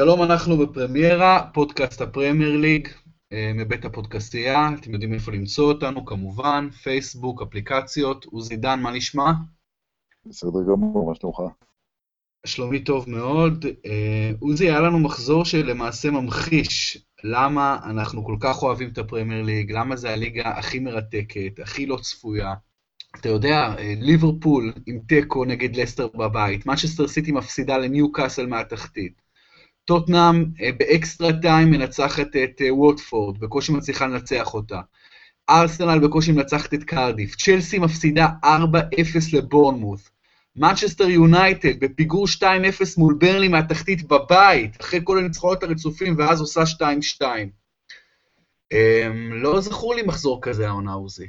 שלום, אנחנו בפרמיירה, פודקאסט הפרמייר ליג, אה, מבית הפודקאסטייה, אתם יודעים איפה למצוא אותנו, כמובן, פייסבוק, אפליקציות. עוזי דן, מה נשמע? בסדר גמור, מה שלומך? שלומי טוב מאוד. אה, עוזי, היה לנו מחזור שלמעשה ממחיש למה אנחנו כל כך אוהבים את הפרמייר ליג, למה זה הליגה הכי מרתקת, הכי לא צפויה. אתה יודע, אה, ליברפול עם תיקו נגד לסטר בבית, מנצ'סטר סיטי מפסידה לניו קאסל מהתחתית. טוטנאם אה, ב extra time מנצחת את אה, ווטפורד, בקושי מצליחה לנצח אותה. ארסנל בקושי מנצחת את קרדיף. צ'לסי מפסידה 4-0 לבורנמות'. מנצ'סטר יונייטד בפיגור 2-0 מול ברנלי מהתחתית בבית, אחרי כל הניצחונות הרצופים, ואז עושה 2-2. אמ, לא זכור לי מחזור כזה העונה, עוזי.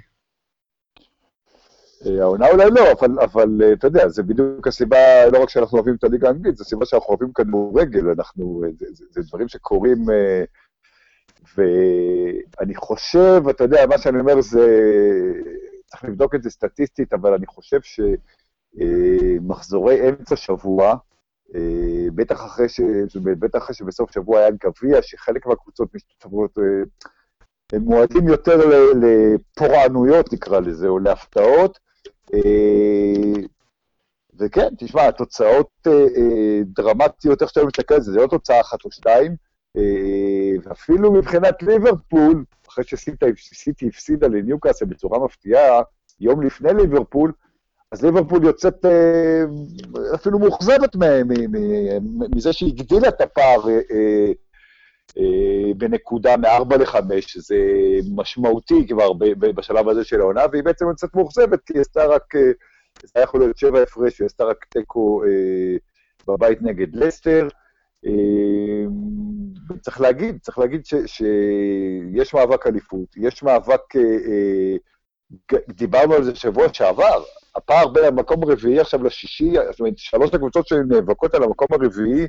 אה, העונה אולי לא, אבל, אבל אה, אתה יודע, זה בדיוק הסיבה, לא רק שאנחנו אוהבים את הליגה האנגלית, זו הסיבה שאנחנו אוהבים כדורגל, אנחנו, זה, זה, זה דברים שקורים, אה, ואני חושב, אתה יודע, מה שאני אומר זה, צריך לבדוק את זה סטטיסטית, אבל אני חושב שמחזורי אמצע שבוע, בטח אחרי, ש, בטח אחרי שבסוף שבוע היה גביע, שחלק מהקבוצות משתתפות, הם מועדים יותר לפורענויות, נקרא לזה, או להפתעות, אה, וכן, תשמע, התוצאות אה, אה, דרמטיות, איך שאתה מסתכל על זה, זה לא תוצאה אחת או שתיים, ואפילו מבחינת ליברפול, אחרי שסיטי הפסידה לניוקאסל בצורה מפתיעה, יום לפני ליברפול, אז ליברפול יוצאת אפילו מאוכזבת מזה שהיא הגדילה את הפער בנקודה מ-4 ל-5, שזה משמעותי כבר בשלב הזה של העונה, והיא בעצם קצת מאוכזבת, כי היא עשתה רק, אה, זה היה יכול להיות 7 הפרש, היא עשתה רק תיקו אה, בבית נגד לסטר. אה, צריך להגיד, צריך להגיד שיש מאבק אליפות, יש מאבק, דיברנו על זה שבוע שעבר, הפער בין המקום הרביעי עכשיו לשישי, זאת אומרת, שלוש הקבוצות שנאבקות על המקום הרביעי,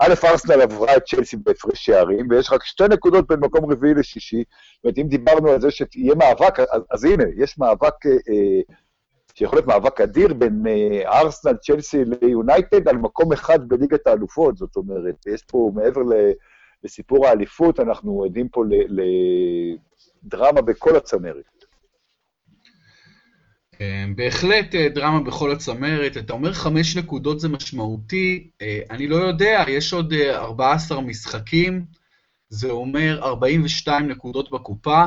א', ארסנל עברה את צ'לסי בהפרש שערים, ויש רק שתי נקודות בין מקום רביעי לשישי. זאת אומרת, אם דיברנו על זה שיהיה מאבק, אז, אז הנה, יש מאבק, אה, אה, שיכול להיות מאבק אדיר בין אה, ארסנל, צ'לסי ליונייטד על מקום אחד בליגת האלופות. זאת אומרת, יש פה, מעבר לסיפור האליפות, אנחנו עדים פה לדרמה בכל הצמרת. אמ, בהחלט אה, דרמה בכל הצמרת, אתה אומר חמש נקודות זה משמעותי, אה, אני לא יודע, יש עוד 14 אה, משחקים, זה אומר 42 נקודות בקופה.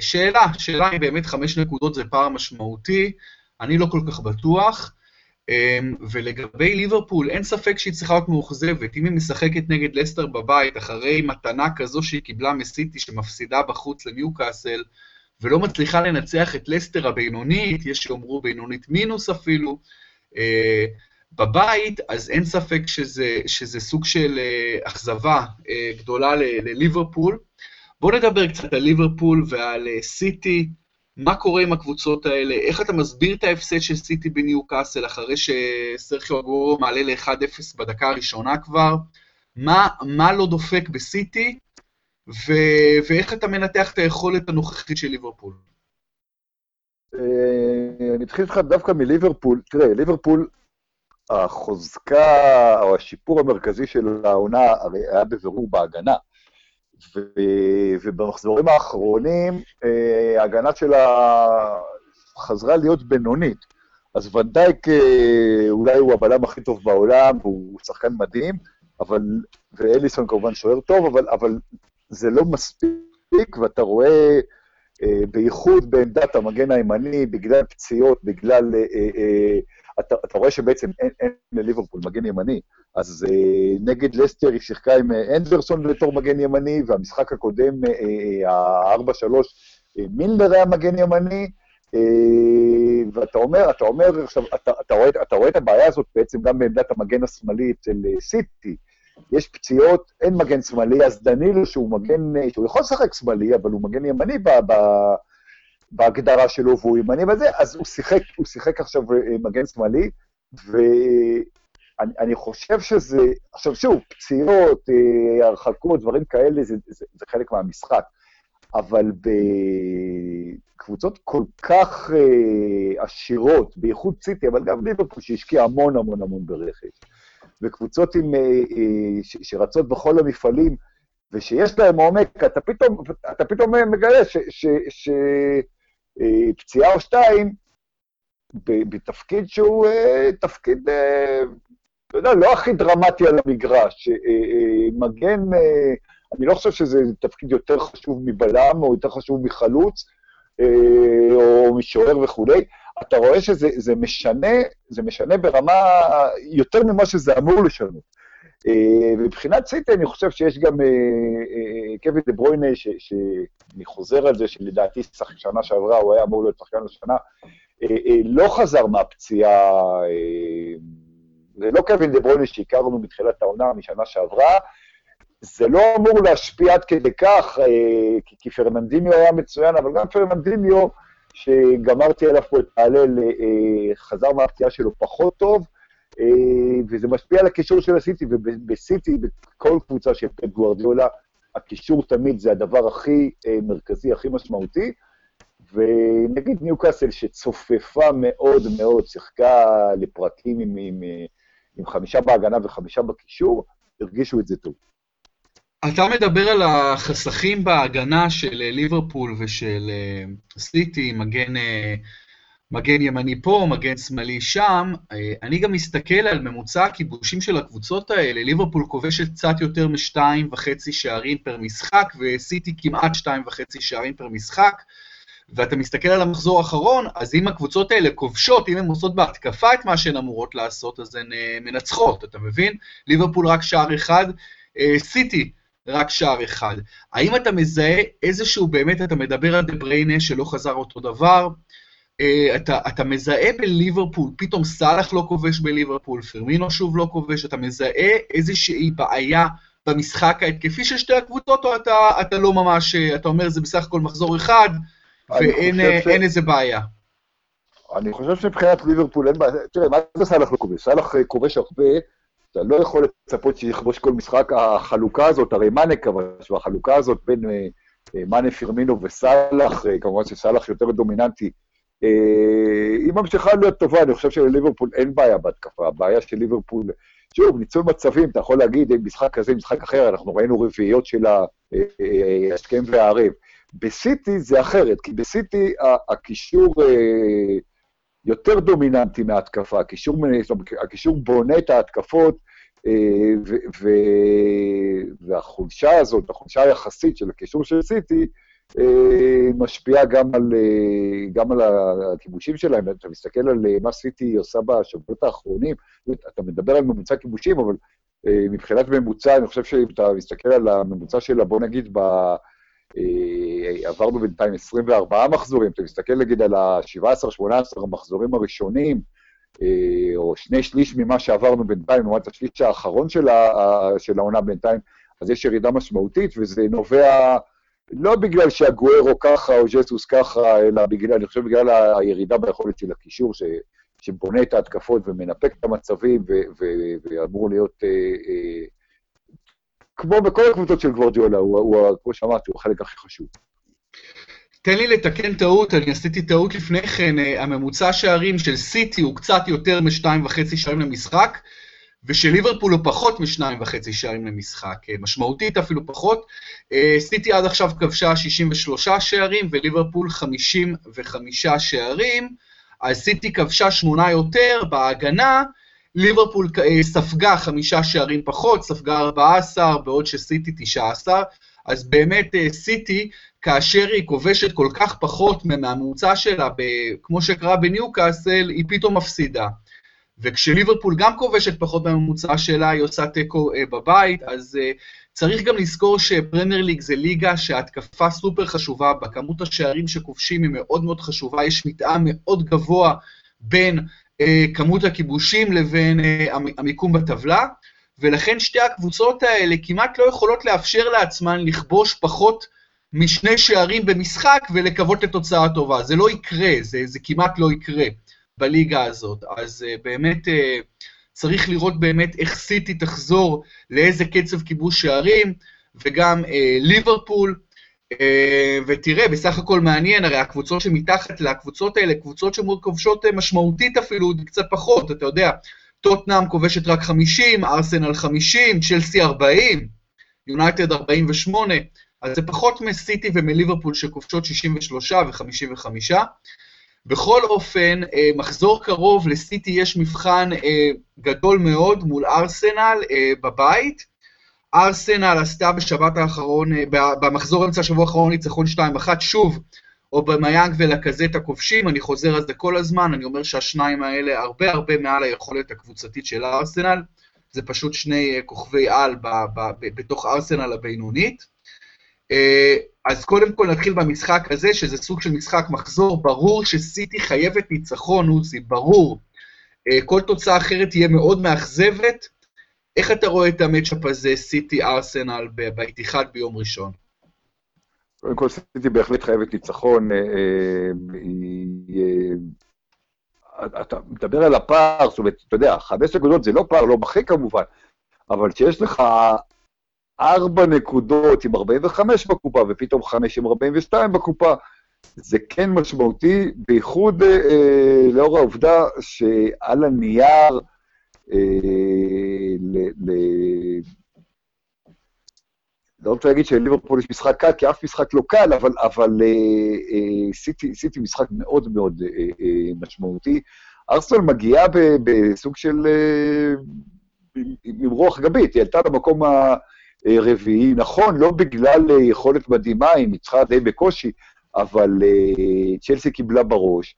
שאלה, שאלה אם באמת חמש נקודות זה פער משמעותי, אני לא כל כך בטוח. אמ, ולגבי ליברפול, אין ספק שהיא צריכה להיות מאוכזבת. אם היא משחקת נגד לסטר בבית, אחרי מתנה כזו שהיא קיבלה מסיטי, שמפסידה בחוץ לניוקאסל, ולא מצליחה לנצח את לסטר הבינונית, יש שיאמרו בינונית מינוס אפילו, אה, בבית, אז אין ספק שזה, שזה סוג של אה, אכזבה אה, גדולה לליברפול. בואו נדבר קצת על ליברפול ועל אה, סיטי, מה קורה עם הקבוצות האלה, איך אתה מסביר את ההפסד של סיטי בניו קאסל אחרי שסרחיו אגורו מעלה ל-1-0 בדקה הראשונה כבר, מה, מה לא דופק בסיטי, ו- ואיך אתה מנתח את היכולת הנוכחית של ליברפול? אה, אני אתחיל איתך דווקא מליברפול. תראה, ליברפול, החוזקה או השיפור המרכזי של העונה הרי היה בבירור בהגנה. ו- ובמחזורים האחרונים, אה, ההגנה שלה חזרה להיות בינונית. אז ונדייק אולי הוא הבלם הכי טוב בעולם, והוא שחקן מדהים, אבל, ואליסון כמובן שוער טוב, אבל, אבל זה לא מספיק, ואתה רואה, אה, בייחוד בעמדת המגן הימני, בגלל פציעות, בגלל... אה, אה, אתה, אתה רואה שבעצם אין, אין לליברפול מגן ימני, אז אה, נגד לסטר היא שיחקה עם אה, אנדרסון בתור מגן ימני, והמשחק הקודם, ה-4-3, אה, אה, מילנר היה מגן ימני, אה, ואתה אומר, אתה אומר עכשיו, אתה, אתה, רואה, אתה רואה את הבעיה הזאת בעצם גם בעמדת המגן השמאלי אצל סיטי, יש פציעות, אין מגן שמאלי, אז דנילו, שהוא מגן, שהוא יכול לשחק שמאלי, אבל הוא מגן ימני ב, ב, בהגדרה שלו, והוא ימני וזה, אז הוא שיחק, הוא שיחק עכשיו אה, מגן שמאלי, ואני חושב שזה, עכשיו שוב, פציעות, אה, הרחקות, דברים כאלה, זה, זה, זה חלק מהמשחק. אבל בקבוצות כל כך uh, עשירות, בייחוד סיטי, אבל גם ליברפול שהשקיע המון המון המון ברכש, וקבוצות עם, שרצות בכל המפעלים, ושיש להם עומק, אתה פתאום, אתה פתאום מגלה שפציעה או שתיים, בתפקיד שהוא תפקיד, אתה יודע, לא הכי דרמטי על המגרש. מגן, אני לא חושב שזה תפקיד יותר חשוב מבלם, או יותר חשוב מחלוץ, או משוער וכולי. אתה רואה שזה משנה, זה משנה ברמה יותר ממה שזה אמור לשנות. מבחינת סיטי אני חושב שיש גם קווין דה בריינה, שאני חוזר על זה, שלדעתי שנה שעברה, הוא היה אמור להיות שחקן לשנה, לא חזר מהפציעה, זה לא קווין דה בריינה שהכרנו בתחילת העונה משנה שעברה, זה לא אמור להשפיע עד כדי כך, כי פרננדיניו היה מצוין, אבל גם פרננדיניו, שגמרתי עליו פה את ההלל, חזר מהפציעה שלו פחות טוב, וזה משפיע על הקישור של הסיטי, ובסיטי, בכל קבוצה של פפ גוארדיולה, הקישור תמיד זה הדבר הכי מרכזי, הכי משמעותי, ונגיד ניוקאסל שצופפה מאוד מאוד, שיחקה לפרקים עם, עם, עם חמישה בהגנה וחמישה בקישור, הרגישו את זה טוב. אתה מדבר על החסכים בהגנה של ליברפול ושל סיטי, מגן מגן ימני פה, מגן שמאלי שם. אה, אני גם מסתכל על ממוצע הכיבושים של הקבוצות האלה, ליברפול כובשת קצת יותר משתיים וחצי שערים פר משחק, וסיטי כמעט שתיים וחצי שערים פר משחק. ואתה מסתכל על המחזור האחרון, אז אם הקבוצות האלה כובשות, אם הן עושות בהתקפה את מה שהן אמורות לעשות, אז הן אה, מנצחות, אתה מבין? ליברפול רק שער אחד, אה, סיטי רק שער אחד. האם אתה מזהה איזשהו, באמת, אתה מדבר על דה בריינה שלא חזר אותו דבר, Uh, אתה, אתה מזהה בליברפול, פתאום סאלח לא כובש בליברפול, פרמינו שוב לא כובש, אתה מזהה איזושהי בעיה במשחק ההתקפי של שתי הקבוצות, או אתה, אתה לא ממש, אתה אומר זה בסך הכל מחזור אחד, ואין ש... איזה בעיה? אני חושב שמבחינת ליברפול אין בעיה, תראה, מה זה סאלח לא כובש? סאלח אה, כובש הרבה, אתה לא יכול לצפות שיכבוש כל משחק, החלוקה הזאת, הרי מאנה כבש, והחלוקה הזאת בין uh, מאנה, פרמינו וסאלח, uh, כמובן שסאלח יותר דומיננטי, אה, היא ממשיכה להיות טובה, אני חושב שלליברפול אין בעיה בהתקפה, הבעיה של ליברפול, שוב, ניצול מצבים, אתה יכול להגיד, משחק כזה, משחק אחר, אנחנו ראינו רביעיות של ההשכם והערב. בסיטי זה אחרת, כי בסיטי הקישור אה, יותר דומיננטי מההתקפה, הקישור, הקישור בונה את ההתקפות, אה, והחולשה הזאת, החולשה היחסית של הקישור של סיטי, אה, משפיעה גם על, אה, גם על הכיבושים שלהם. אתה מסתכל על מה סיטי עושה בשבועות האחרונים, אתה מדבר על ממוצע כיבושים, אבל מבחינת ממוצע, אני חושב שאם אתה מסתכל על הממוצע שלה, בוא נגיד, ב... עברנו בינתיים 24 מחזורים, אתה מסתכל נגיד על ה-17-18 המחזורים הראשונים, או שני שליש ממה שעברנו בינתיים, לעומת השליש האחרון של העונה בינתיים, אז יש ירידה משמעותית, וזה נובע... לא בגלל שהגוארו ככה או ג'סוס ככה, אלא בגלל, אני חושב בגלל הירידה ביכולת של הקישור, ש, שבונה את ההתקפות ומנפק את המצבים, ו, ו, ואמור להיות, אה, אה, כמו בכל הקבוצות של גוורדיולה, הוא, הוא, כמו שאמרתי, הוא החלק הכי חשוב. תן לי לתקן טעות, אני עשיתי טעות לפני כן, אה, הממוצע שערים של סיטי הוא קצת יותר משתיים וחצי שערים למשחק, ושל ליברפול הוא פחות משניים וחצי שערים למשחק, אה, משמעותית אפילו פחות. אה, סיטי עד עכשיו כבשה 63 שערים וליברפול 55 שערים, אז סיטי כבשה שמונה יותר בהגנה, ליברפול אה, ספגה חמישה שערים פחות, ספגה 14, בעוד שסיטי 19, אז באמת סיטי, כאשר היא כובשת כל כך פחות מהממוצע שלה, כמו שקרה בניוקאסל, היא פתאום מפסידה. וכשליברפול גם כובשת פחות מהממוצע שלה, היא עושה תיקו אה, בבית, אז אה, צריך גם לזכור שפרמייר ליג זה ליגה שהתקפה סופר חשובה בה, כמות השערים שכובשים היא מאוד מאוד חשובה, יש מתאם מאוד גבוה בין אה, כמות הכיבושים לבין אה, המיקום בטבלה, ולכן שתי הקבוצות האלה כמעט לא יכולות לאפשר לעצמן לכבוש פחות משני שערים במשחק ולקוות לתוצאה טובה. זה לא יקרה, זה, זה כמעט לא יקרה. בליגה הזאת. אז uh, באמת צריך לראות באמת איך סיטי תחזור לאיזה קצב כיבוש שערים, וגם ליברפול. Uh, ותראה, בסך הכל מעניין, הרי הקבוצות שמתחת לקבוצות האלה, קבוצות שכובשות משמעותית אפילו, קצת פחות, אתה יודע, טוטנאם כובשת רק 50, ארסנל 50, צ'לסי 40, יונייטד 48, אז זה פחות מסיטי ומליברפול שכובשות 63 ו-55. בכל אופן, אה, מחזור קרוב לסיטי יש מבחן אה, גדול מאוד מול ארסנל אה, בבית. ארסנל עשתה בשבת האחרון, במחזור אמצע השבוע האחרון ניצחון 2-1, שוב, או במיאנג ולקזט הכובשים, אני חוזר על זה כל הזמן, אני אומר שהשניים האלה הרבה הרבה מעל היכולת הקבוצתית של ארסנל, זה פשוט שני כוכבי על בתוך ארסנל הבינונית. אז קודם כל נתחיל במשחק הזה, שזה סוג של משחק מחזור, ברור שסיטי חייבת ניצחון, עוזי, ברור. אה, כל תוצאה אחרת תהיה מאוד מאכזבת. איך אתה רואה את המצ'אפ הזה, סיטי ארסנל, באיתיחד ביום ראשון? קודם כל, סיטי בהחלט חייבת ניצחון. אה, אה, אתה מדבר על הפער, זאת אומרת, אתה יודע, חמש נקודות זה לא פער, לא מחק כמובן, אבל כשיש לך ארבע נקודות עם 45 בקופה, ופתאום חמש עם 42 בקופה, זה כן משמעותי, בייחוד אה, לאור העובדה שעל הנייר, אה, ל, ל, לא רוצה להגיד שלליברפול יש משחק קל, כי אף משחק לא קל, אבל, אבל אה, אה, סיטי, משחק מאוד מאוד אה, אה, משמעותי. ארסנל מגיעה בסוג של... אה, עם רוח גבית, היא עלתה למקום ה... אה, רביעי, נכון, לא בגלל אה, יכולת מדהימה, היא ניצחה די בקושי, אבל אה, צ'לסי קיבלה בראש.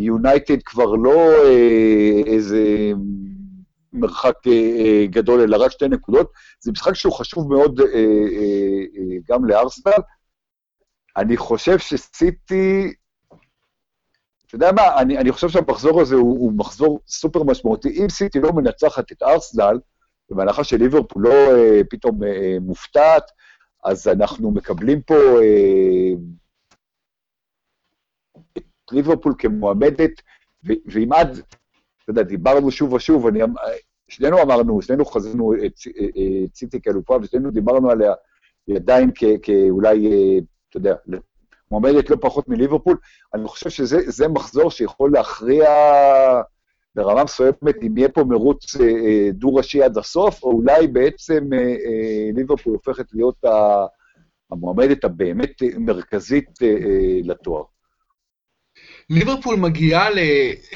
יונייטד כבר לא איזה מרחק גדול, אלא רק שתי נקודות. זה משחק שהוא חשוב מאוד גם לארסנל. אני חושב שסיטי, אתה יודע מה, אני, אני חושב שהמחזור הזה הוא, הוא מחזור סופר משמעותי. אם סיטי לא מנצחת את ארסנל, ובהנחה שליברפול לא אה, פתאום אה, מופתעת, אז אנחנו מקבלים פה אה, ליברפול כמועמדת, ועם עד, אתה יודע, דיברנו שוב ושוב, אני, אמ, שנינו אמרנו, שנינו חזינו את סיטי כאלופה, ושנינו דיברנו עליה, עדיין כאולי, אתה יודע, מועמדת לא פחות מליברפול. אני חושב שזה מחזור שיכול להכריע ברמה מסוימת אם יהיה פה מרוץ אה, אה, דו-ראשי עד הסוף, או אולי בעצם אה, ליברפול הופכת להיות המועמדת הבאמת מרכזית לתואר. ליברפול מגיעה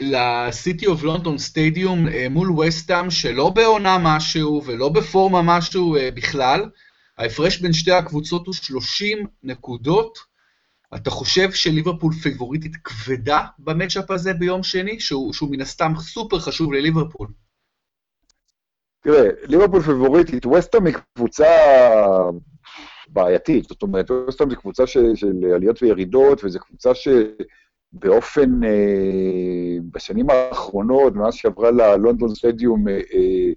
לסיטי אוף לונדון סטדיום מול וסטאם שלא בעונה משהו ולא בפורמה משהו בכלל. ההפרש בין שתי הקבוצות הוא 30 נקודות. אתה חושב שליברפול פיבוריטית כבדה במצ'אפ הזה ביום שני, שהוא, שהוא מן הסתם סופר חשוב לליברפול? תראה, ליברפול פיבוריטית, וסטהאם היא קבוצה בעייתית, זאת אומרת, וסטהאם היא קבוצה של, עליות וירידות, וזו קבוצה שבאופן, אה, בשנים האחרונות, מאז שעברה ללונדון סטדיום, אה, אה,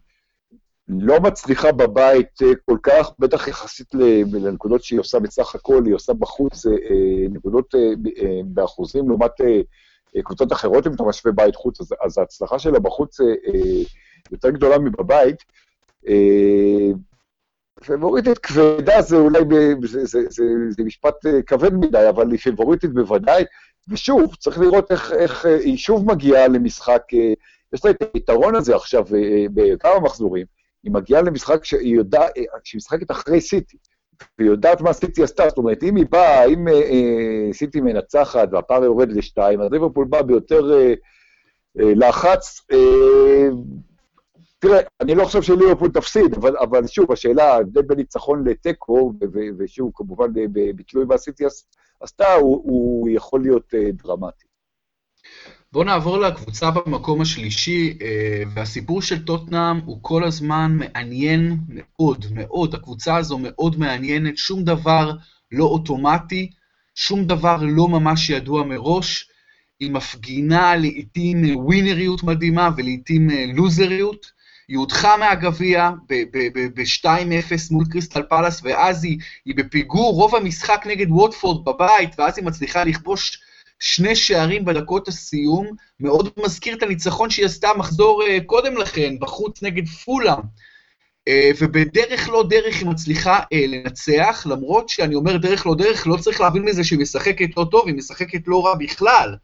לא מצליחה בבית אה, כל כך, בטח יחסית לנקודות שהיא עושה בסך הכל, היא עושה בחוץ אה, אה, נקודות באחוזים לעומת קבוצות אחרות, אם אתה משווה בית חוץ, אז, אז ההצלחה שלה בחוץ יותר גדולה מבבית. פיבוריטית כבדה זה אולי, זה, זה, זה, זה משפט כבד מדי, אבל היא פיבוריטית בוודאי. ושוב, צריך לראות איך, איך היא שוב מגיעה למשחק, יש לה את היתרון הזה עכשיו בכמה מחזורים, היא מגיעה למשחק שהיא יודעת, שהיא משחקת אחרי סיטי, והיא יודעת מה סיטי עשתה, זאת אומרת, אם היא באה, אם אה, אה, סיטי מנצחת והפער יורד לשתיים, אז ליברפול באה ביותר אה, אה, לחץ. אה, תראה, אני לא חושב שליברפול תפסיד, אבל, אבל שוב, השאלה, ההבדל בין ניצחון לתיקו, ושוב, כמובן, בתלוי מה סיטי עשתה, הוא, הוא יכול להיות אה, דרמטי. בואו נעבור לקבוצה במקום השלישי, אה, והסיפור של טוטנאם הוא כל הזמן מעניין מאוד, מאוד. הקבוצה הזו מאוד מעניינת, שום דבר לא אוטומטי, שום דבר לא ממש ידוע מראש. היא מפגינה לעיתים ווינריות מדהימה ולעיתים אה, לוזריות. היא הודחה מהגביע ב-2-0 מול קריסטל פלאס, ואז היא, היא בפיגור רוב המשחק נגד ווטפורד בבית, ואז היא מצליחה לכבוש שני שערים בדקות הסיום, מאוד מזכיר את הניצחון שהיא עשתה מחזור uh, קודם לכן, בחוץ נגד פולאם. Uh, ובדרך לא דרך היא מצליחה uh, לנצח, למרות שאני אומר דרך לא דרך, לא צריך להבין מזה שהיא משחקת לא טוב, היא משחקת לא רע בכלל.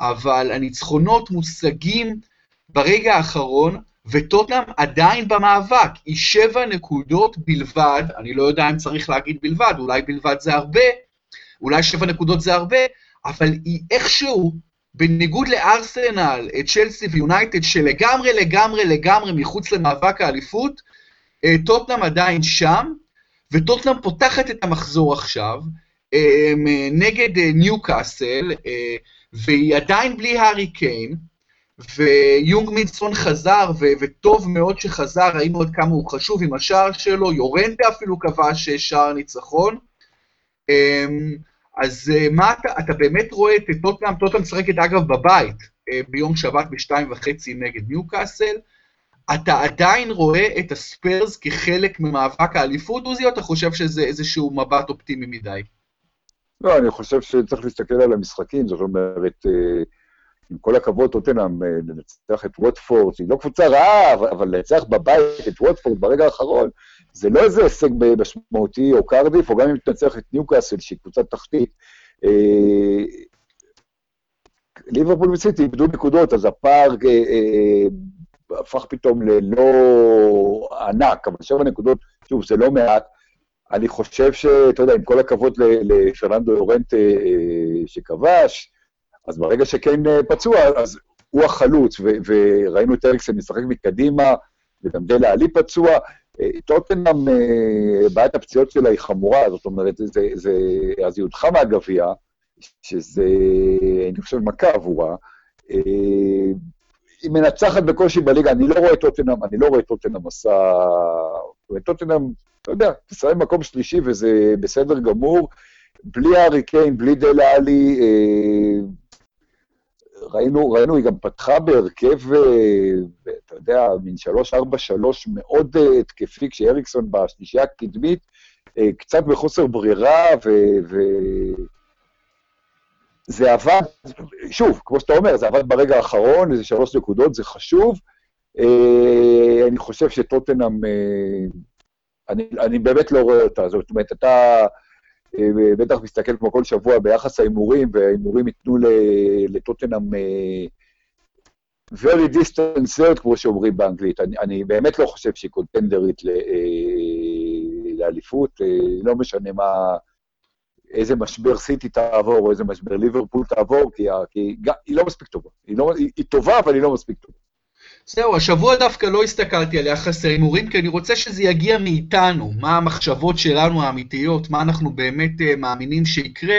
אבל הניצחונות מושגים ברגע האחרון, וטוטנאם עדיין במאבק, היא שבע נקודות בלבד, אני לא יודע אם צריך להגיד בלבד, אולי בלבד זה הרבה, אולי שבע נקודות זה הרבה, אבל היא איכשהו, בניגוד לארסנל, צ'לסי ויונייטד, שלגמרי לגמרי לגמרי מחוץ למאבק האליפות, אה, טוטנאם עדיין שם, וטוטנאם פותחת את המחזור עכשיו, אה, נגד אה, ניו קאסל, והיא עדיין בלי הארי קיין, ויונג מינסון חזר, ו- וטוב מאוד שחזר, ראינו עד כמה הוא חשוב עם השער שלו, יורנטה אפילו כבש שער ניצחון. אמ, אז אה, מה אתה, אתה באמת רואה את טוטנאם, טוטנאם משחקת אגב בבית, אה, ביום שבת בשתיים וחצי נגד ניוקאסל, אתה עדיין רואה את הספיירס כחלק ממאבק האליפות, עוזי, או אתה חושב שזה איזשהו מבט אופטימי מדי? לא, אני חושב שצריך להסתכל על המשחקים, זאת אומרת, אה, עם כל הכבוד, טוטנאם, לנצח את ווטפורד, היא לא קבוצה רעה, אבל לנצח בבית את ווטפורד ברגע האחרון, זה לא איזה הישג משמעותי, או קרדיף, או גם אם תנצח את ניוקאסל, שהיא קבוצת תחתית. אה, ליברפול וסיטי איבדו נקודות, אז הפער אה, אה, הפך פתאום ללא ענק, אבל שבע נקודות, שוב, זה לא מעט. אני חושב שאתה יודע, עם כל הכבוד לפרננדו יורנט שכבש, אז ברגע שקיין פצוע, אז הוא החלוץ, וראינו את אריקסן משחק מקדימה, וגם דלה עלי פצוע, טוטנאם, אה, בעיית הפציעות שלה היא חמורה, זאת אומרת, זה, זה, אז היא הודחה מהגביע, שזה, אני חושב, מכה עבורה. אה, היא מנצחת בקושי בליגה, אני לא רואה טוטנאם, אני לא רואה טוטנאם עשה... טוטנאם, אתה יודע, תסיים מקום שלישי וזה בסדר גמור. בלי הארי קיין, בלי דלה עלי, אה, ראינו, ראינו, היא גם פתחה בהרכב, אה, אתה יודע, מין 3-4-3 מאוד אה, התקפי, כשאריקסון בשלישייה הקדמית, אה, קצת בחוסר ברירה, ו... ו... זה עבד, שוב, כמו שאתה אומר, זה עבד ברגע האחרון, איזה שלוש נקודות, זה חשוב. אני חושב שטוטנאם, אני, אני באמת לא רואה אותה, זאת אומרת, אתה... אה, בטח מסתכל כמו כל שבוע ביחס ההימורים, וההימורים ייתנו לטוטנאם אה, very distant third, כמו שאומרים באנגלית. אני, אני באמת לא חושב שהיא קונטנדרית אה, לאליפות, לא משנה מה, איזה משבר סיטי תעבור, או איזה משבר ליברפול תעבור, כי, כי היא, לא מספיק טובה. היא, לא, היא, היא טובה, אבל היא לא מספיק טובה. זהו, השבוע דווקא לא הסתכלתי על יחס ההימורים, כי אני רוצה שזה יגיע מאיתנו, מה המחשבות שלנו האמיתיות, מה אנחנו באמת uh, מאמינים שיקרה.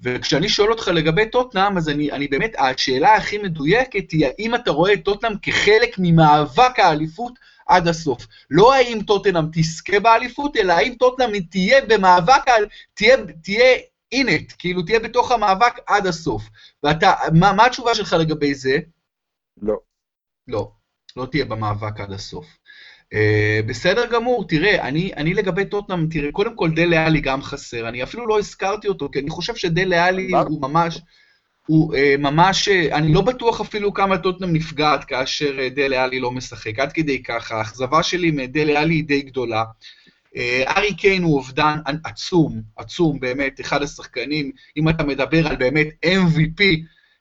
וכשאני שואל אותך לגבי טוטנאם, אז אני, אני באמת, השאלה הכי מדויקת היא האם אתה רואה את טוטנאם כחלק ממאבק האליפות עד הסוף. לא האם טוטנאם תזכה באליפות, אלא האם טוטנאם תהיה במאבק, תהיה, תהיה אינט, כאילו תהיה בתוך המאבק עד הסוף. ואתה, מה, מה התשובה שלך לגבי זה? לא. לא, לא תהיה במאבק עד הסוף. Uh, בסדר גמור, תראה, אני, אני לגבי טוטנאם, תראה, קודם כל דל לאלי גם חסר, אני אפילו לא הזכרתי אותו, כי אני חושב שדל לאלי הוא ממש, הוא uh, ממש, uh, אני לא בטוח אפילו כמה טוטנאם נפגעת כאשר uh, דל לאלי לא משחק, עד כדי ככה, האכזבה שלי מדל לאלי היא די גדולה. ארי uh, קיין הוא אובדן עצום, עצום, באמת, אחד השחקנים, אם אתה מדבר על באמת MVP,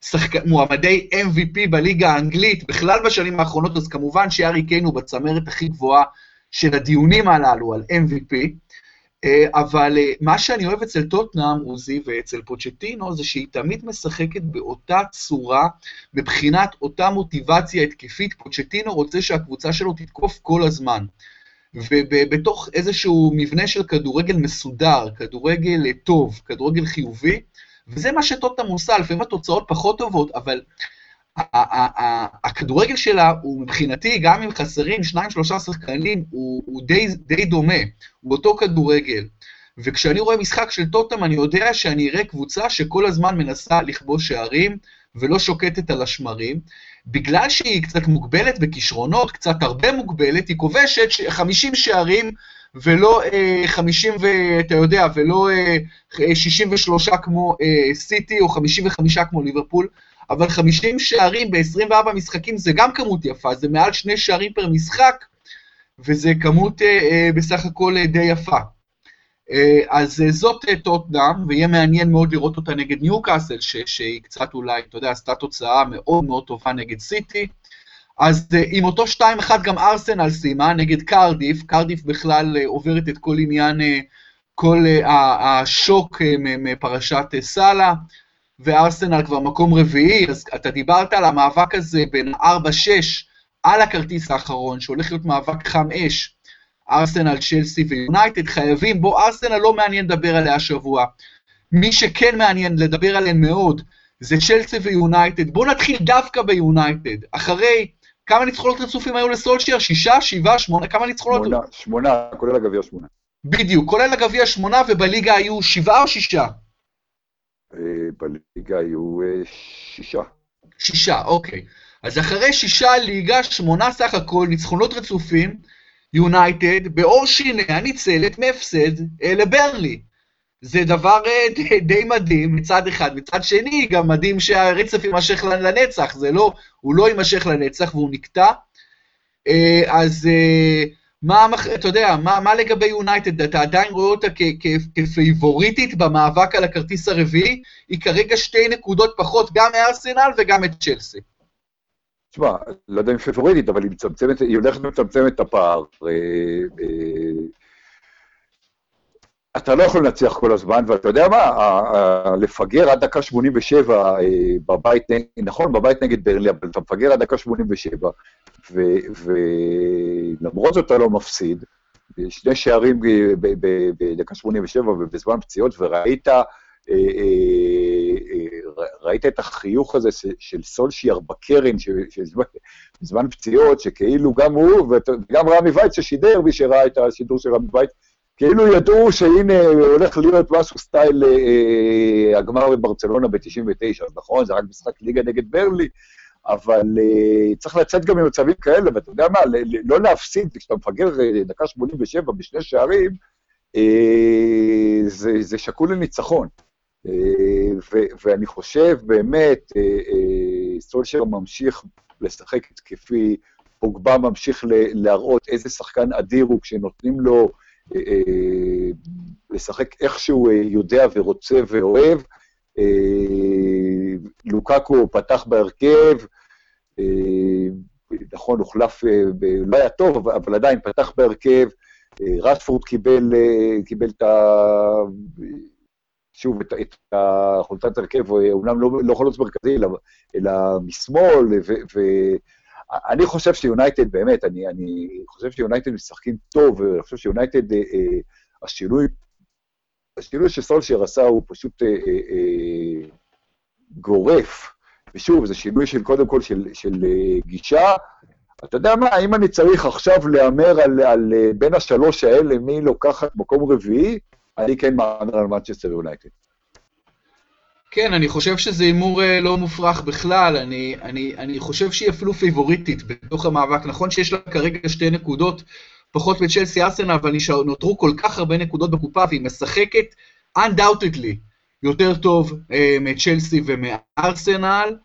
שחק... מועמדי MVP בליגה האנגלית, בכלל בשנים האחרונות, אז כמובן שארי קיין הוא בצמרת הכי גבוהה של הדיונים הללו על MVP, אה, אבל אה, מה שאני אוהב אצל טוטנאם, עוזי, ואצל פוצ'טינו, זה שהיא תמיד משחקת באותה צורה, מבחינת אותה מוטיבציה התקפית. פוצ'טינו רוצה שהקבוצה שלו תתקוף כל הזמן. ובתוך איזשהו מבנה של כדורגל מסודר, כדורגל טוב, כדורגל חיובי, וזה מה שטוטנאם עושה, לפעמים התוצאות פחות טובות, אבל הכדורגל שלה הוא מבחינתי, גם אם חסרים שניים שלושה שחקנים, הוא, הוא די, די דומה, הוא אותו כדורגל. וכשאני רואה משחק של טוטנאם, אני יודע שאני אראה קבוצה שכל הזמן מנסה לכבוש שערים, ולא שוקטת על השמרים. בגלל שהיא קצת מוגבלת בכישרונות, קצת הרבה מוגבלת, היא כובשת 50 שערים ולא אה, 50 ואתה יודע, ולא אה, 63 כמו אה, סיטי או 55 כמו ליברפול, אבל 50 שערים ב-24 משחקים זה גם כמות יפה, זה מעל שני שערים פר משחק, וזה כמות אה, אה, בסך הכל אה, די יפה. אה, אז אה, זאת אה, טוטנאם, ויהיה מעניין מאוד לראות אותה נגד ניוקאסל, שהיא קצת אולי, אתה יודע, עשתה תוצאה מאוד מאוד טובה נגד סיטי. אז עם אותו 2-1 גם ארסנל סיימה נגד קרדיף, קרדיף בכלל עוברת את כל עניין, כל השוק מפרשת סאלה, וארסנל כבר מקום רביעי, אז אתה דיברת על המאבק הזה בין 4-6 על הכרטיס האחרון, שהולך להיות מאבק חם אש, ארסנל, צ'לסי ויונייטד, חייבים, בוא, ארסנל לא מעניין לדבר עליה השבוע. מי שכן מעניין לדבר עליהן מאוד, זה צ'לסי ויונייטד. בואו נתחיל דווקא ביונייטד. אחרי, כמה ניצחונות רצופים היו לסולשייר? שישה, שבעה, שמונה, כמה ניצחונות? שמונה, שמונה, כולל הגביע שמונה. בדיוק, כולל הגביע שמונה, ובליגה היו שבעה או שישה? אה, בליגה היו אה, שישה. שישה, אוקיי. אז אחרי שישה ליגה, שמונה סך הכל, ניצחונות רצופים, יונייטד בעור שיניה ניצלת מהפסד אה, לברלי. זה דבר אה, די, מדהים מצד אחד, מצד שני גם מדהים שהרצף יימשך לנצח, זה לא, הוא לא יימשך לנצח והוא נקטע. אה, אז מה, אתה יודע, מה, מה לגבי יונייטד? אתה עדיין רואה אותה כפייבוריטית במאבק על הכרטיס הרביעי? היא כרגע שתי נקודות פחות גם מארסנל וגם את צ'לסי. תשמע, לא יודע אם פייבוריטית, אבל היא מצמצמת, היא הולכת לצמצם את הפער. אה, אה, אתה לא יכול לנצח כל הזמן, ואתה יודע מה, לפגר עד דקה 87 אה, בבית, נכון, בבית נגד ברלי, אבל אתה מפגר עד דקה 87, ולמרות זאת אתה לא מפסיד, שני שערים בדקה 87 ובזמן פציעות, וראית אה, אה, אה, ראית את החיוך הזה של סולשייר בקרן, בזמן פציעות, שכאילו גם הוא, וגם רמי וייץ ששידר, מי שראה את השידור של רמי וייץ, כאילו ידעו שהנה הולך להיות משהו סטייל אה, הגמר בברצלונה ב-99, אז נכון, זה רק משחק ליגה נגד ברלי, אבל אה, צריך לצאת גם ממצבים כאלה, ואתה יודע מה, לא להפסיד, כשאתה מפגר דקה 87 בשני שערים, אה, זה, זה שקול לניצחון. אה, ואני חושב באמת, אה, אה, סולשר ממשיך לשחק התקפי, פוגבה ממשיך להראות איזה שחקן אדיר הוא כשנותנים לו לשחק איך שהוא יודע ורוצה ואוהב. לוקקו פתח בהרכב, נכון, הוחלף, לא היה טוב, אבל עדיין פתח בהרכב. רטפורד קיבל, קיבל את ה... שוב, את, את החולצת הרכב, אומנם לא, לא חלוץ מרכזי, אלא, אלא משמאל, ואני חושב שיונייטד, באמת, אני, אני חושב שיונייטד משחקים טוב, ואני חושב שיונייטד, אה, אה, השינוי, השינוי שסולשיאר עשה הוא פשוט אה, אה, אה, גורף, ושוב, זה שינוי של, קודם כל, של, של אה, גישה. אתה יודע מה, אם אני צריך עכשיו להמר על, על אה, בין השלוש האלה, מי לוקחת מקום רביעי, אני כן מהמר על מנצ'סטר יונייטד. כן, אני חושב שזה הימור אה, לא מופרך בכלל, אני, אני, אני חושב שהיא אפילו פיבוריטית בתוך המאבק. נכון שיש לה כרגע שתי נקודות פחות מצ'לסי ארסנל, אבל נותרו כל כך הרבה נקודות בקופה, והיא משחקת undoubtedly יותר טוב אה, מצ'לסי ומארסנל,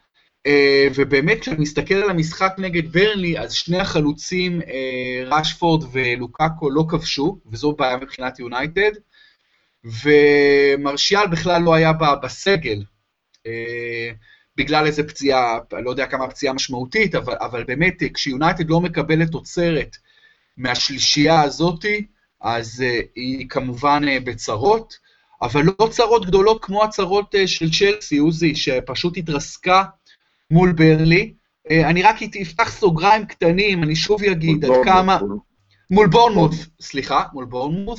אה, ובאמת כשאני מסתכל על המשחק נגד ברנלי, אז שני החלוצים, אה, רשפורד ולוקאקו, לא כבשו, וזו בעיה מבחינת יונייטד. ומרשיאל בכלל לא היה בסגל, אה, בגלל איזה פציעה, לא יודע כמה פציעה משמעותית, אבל, אבל באמת, כשיונייטד לא מקבלת תוצרת מהשלישייה הזאתי, אז uh, היא כמובן uh, בצרות, אבל לא צרות גדולות כמו הצרות של צ'לסי, עוזי, שפשוט התרסקה מול ברלי. אני רק אפתח סוגריים קטנים, אני שוב אגיד עד כמה... מול בורנמות', סליחה, מול בורנמות'.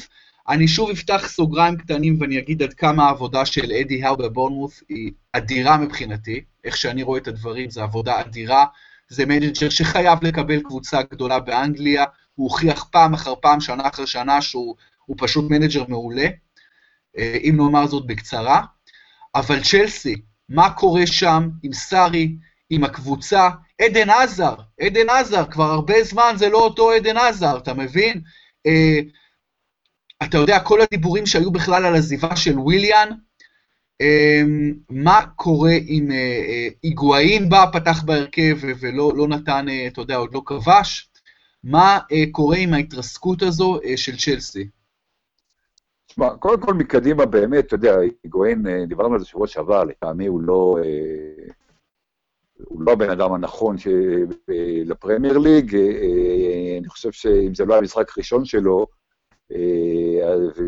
אני שוב אפתח סוגריים קטנים ואני אגיד עד כמה העבודה של אדי האו בבורנמות' היא אדירה מבחינתי, איך שאני רואה את הדברים, זו עבודה אדירה, זה manager שחייב לקבל קבוצה גדולה באנגליה, הוא הוכיח פעם אחר פעם, שנה אחר שנה, שהוא פשוט manager מעולה, אה, אם נאמר זאת בקצרה. אבל צ'לסי, מה קורה שם עם סארי, עם הקבוצה? עדן עזר, עדן עזר, כבר הרבה זמן זה לא אותו עדן עזר, אתה מבין? אה, אתה יודע, כל הדיבורים שהיו בכלל על עזיבה של וויליאן, אמ, מה קורה עם אה, אה, היגואין בא, פתח בהרכב ולא לא נתן, אה, אתה יודע, עוד לא כבש, מה קורה עם ההתרסקות הזו של צ'לסי? תשמע, קודם כל מקדימה באמת, אתה יודע, היגואין, דיברנו על זה שבוע שעבר, לטעמי הוא לא... הוא לא הבן אדם הנכון לפרמייר ליג, אני חושב שאם זה לא היה המשחק הראשון שלו,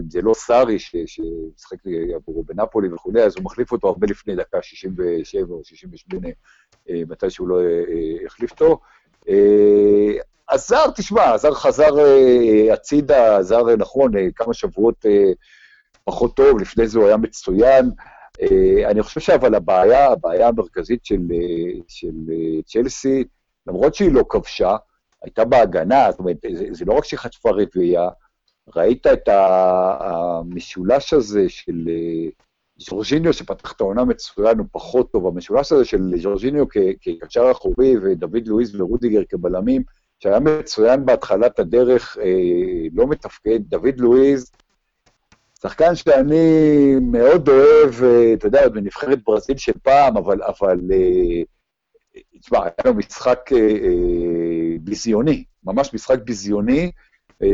זה לא סארי שמשחק עבורו בנפולי וכולי, אז הוא מחליף אותו הרבה לפני דקה 67 או 68, מתי שהוא לא החליף אותו. הזר, תשמע, הזר חזר הצידה, הזר נכון, כמה שבועות פחות טוב, לפני זה הוא היה מצוין. אני חושב שאבל הבעיה, הבעיה המרכזית של, של צ'לסי, למרות שהיא לא כבשה, הייתה בהגנה, זאת אומרת, זה, זה לא רק שהיא חטפה רביעייה, ראית את המשולש הזה של ז'ורג'יניו, שפתח את העונה מצוין, הוא פחות טוב, המשולש הזה של ז'ורג'יניו כקשר אחורי ודוד לואיס ורודיגר כבלמים, שהיה מצוין בהתחלת הדרך, לא מתפקד. דוד לואיז, שחקן שאני מאוד אוהב, אתה יודע, עוד בנבחרת ברזיל של פעם, אבל, אבל, תשמע, היה לו משחק ביזיוני, ממש משחק ביזיוני.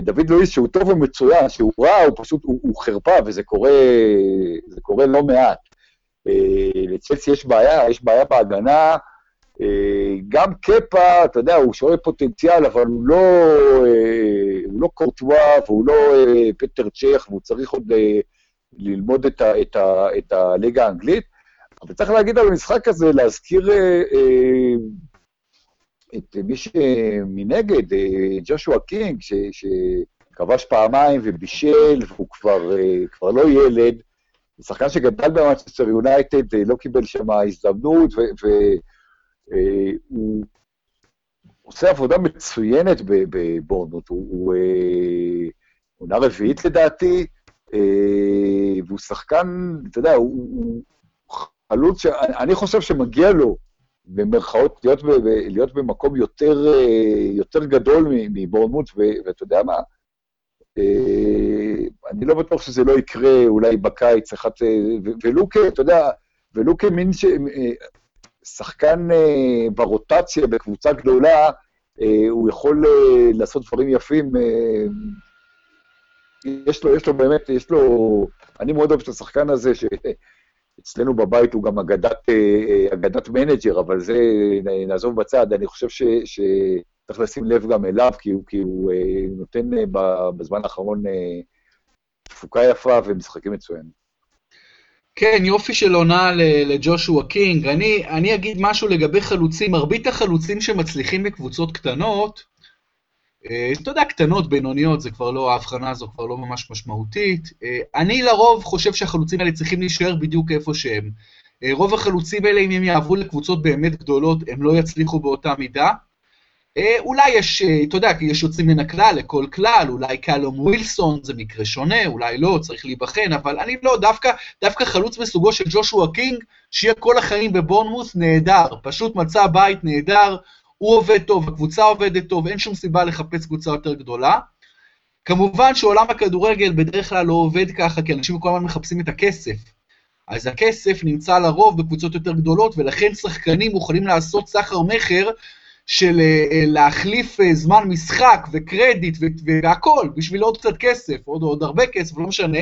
דוד לואיס, שהוא טוב ומצוין, שהוא רע, הוא פשוט, הוא, הוא חרפה, וזה קורה, קורה לא מעט. לצלסי יש בעיה, יש בעיה בהגנה, גם קפה, אתה יודע, הוא שואל פוטנציאל, אבל הוא לא, הוא לא קורטואה והוא לא פטר צ'ך, והוא צריך עוד ללמוד את, ה, את, ה, את הליגה האנגלית. אבל צריך להגיד על המשחק הזה, להזכיר את מי שמנגד, ג'ושוע קינג, ש, שכבש פעמיים ובישל, והוא כבר, כבר לא ילד, שחקן שגדל במנצ'סטר יונייטד, לא קיבל שם הזדמנות, ו... ו אה, הוא עושה עבודה מצוינת בבורנות, הוא עונה רביעית לדעתי, אה, והוא שחקן, אתה יודע, הוא חלוץ שאני חושב שמגיע לו, במרכאות, להיות, להיות במקום יותר, אה, יותר גדול מבורנות, ואתה יודע מה, אני לא בטוח שזה לא יקרה אולי בקיץ, אחת, ולוקה, אתה יודע, ולוקה מין ש... שחקן אה, ברוטציה בקבוצה גדולה, אה, הוא יכול אה, לעשות דברים יפים. יש לו, יש לו באמת, יש לו... אני מאוד אוהב את השחקן הזה, שאצלנו בבית הוא גם אגדת, אגדת manager, אבל זה נעזוב בצד. אני חושב ש... שצריך לשים לב גם אליו, כי הוא, כי הוא נותן בזמן האחרון תפוקה יפה ומשחקים מצוינים. כן, יופי של עונה לג'ושוע קינג. אני, אני אגיד משהו לגבי חלוצים. מרבית החלוצים שמצליחים בקבוצות קטנות, אה, אתה יודע, קטנות, בינוניות, זה כבר לא, ההבחנה הזו כבר לא ממש משמעותית. אה, אני לרוב חושב שהחלוצים האלה צריכים להישאר בדיוק איפה שהם. אה, רוב החלוצים האלה, אם הם יעברו לקבוצות באמת גדולות, הם לא יצליחו באותה מידה. אה, אולי יש, אה, אתה יודע, יש יוצאים מן הכלל לכל כלל, אולי קלום ווילסון זה מקרה שונה, אולי לא, צריך להיבחן, אבל אני לא, דווקא, דווקא חלוץ מסוגו של ג'ושוע קינג, שיהיה כל החיים בבורנמוס, נהדר, פשוט מצא בית נהדר, הוא עובד טוב, הקבוצה עובדת טוב, אין שום סיבה לחפש קבוצה יותר גדולה. כמובן שעולם הכדורגל בדרך כלל לא עובד ככה, כי אנשים כל הזמן מחפשים את הכסף. אז הכסף נמצא לרוב בקבוצות יותר גדולות, ולכן שחקנים מוכנים לעשות סחר-מכר של אה, אה, להחליף אה, זמן משחק וקרדיט והכל בשביל עוד קצת כסף, עוד, עוד הרבה כסף, לא משנה,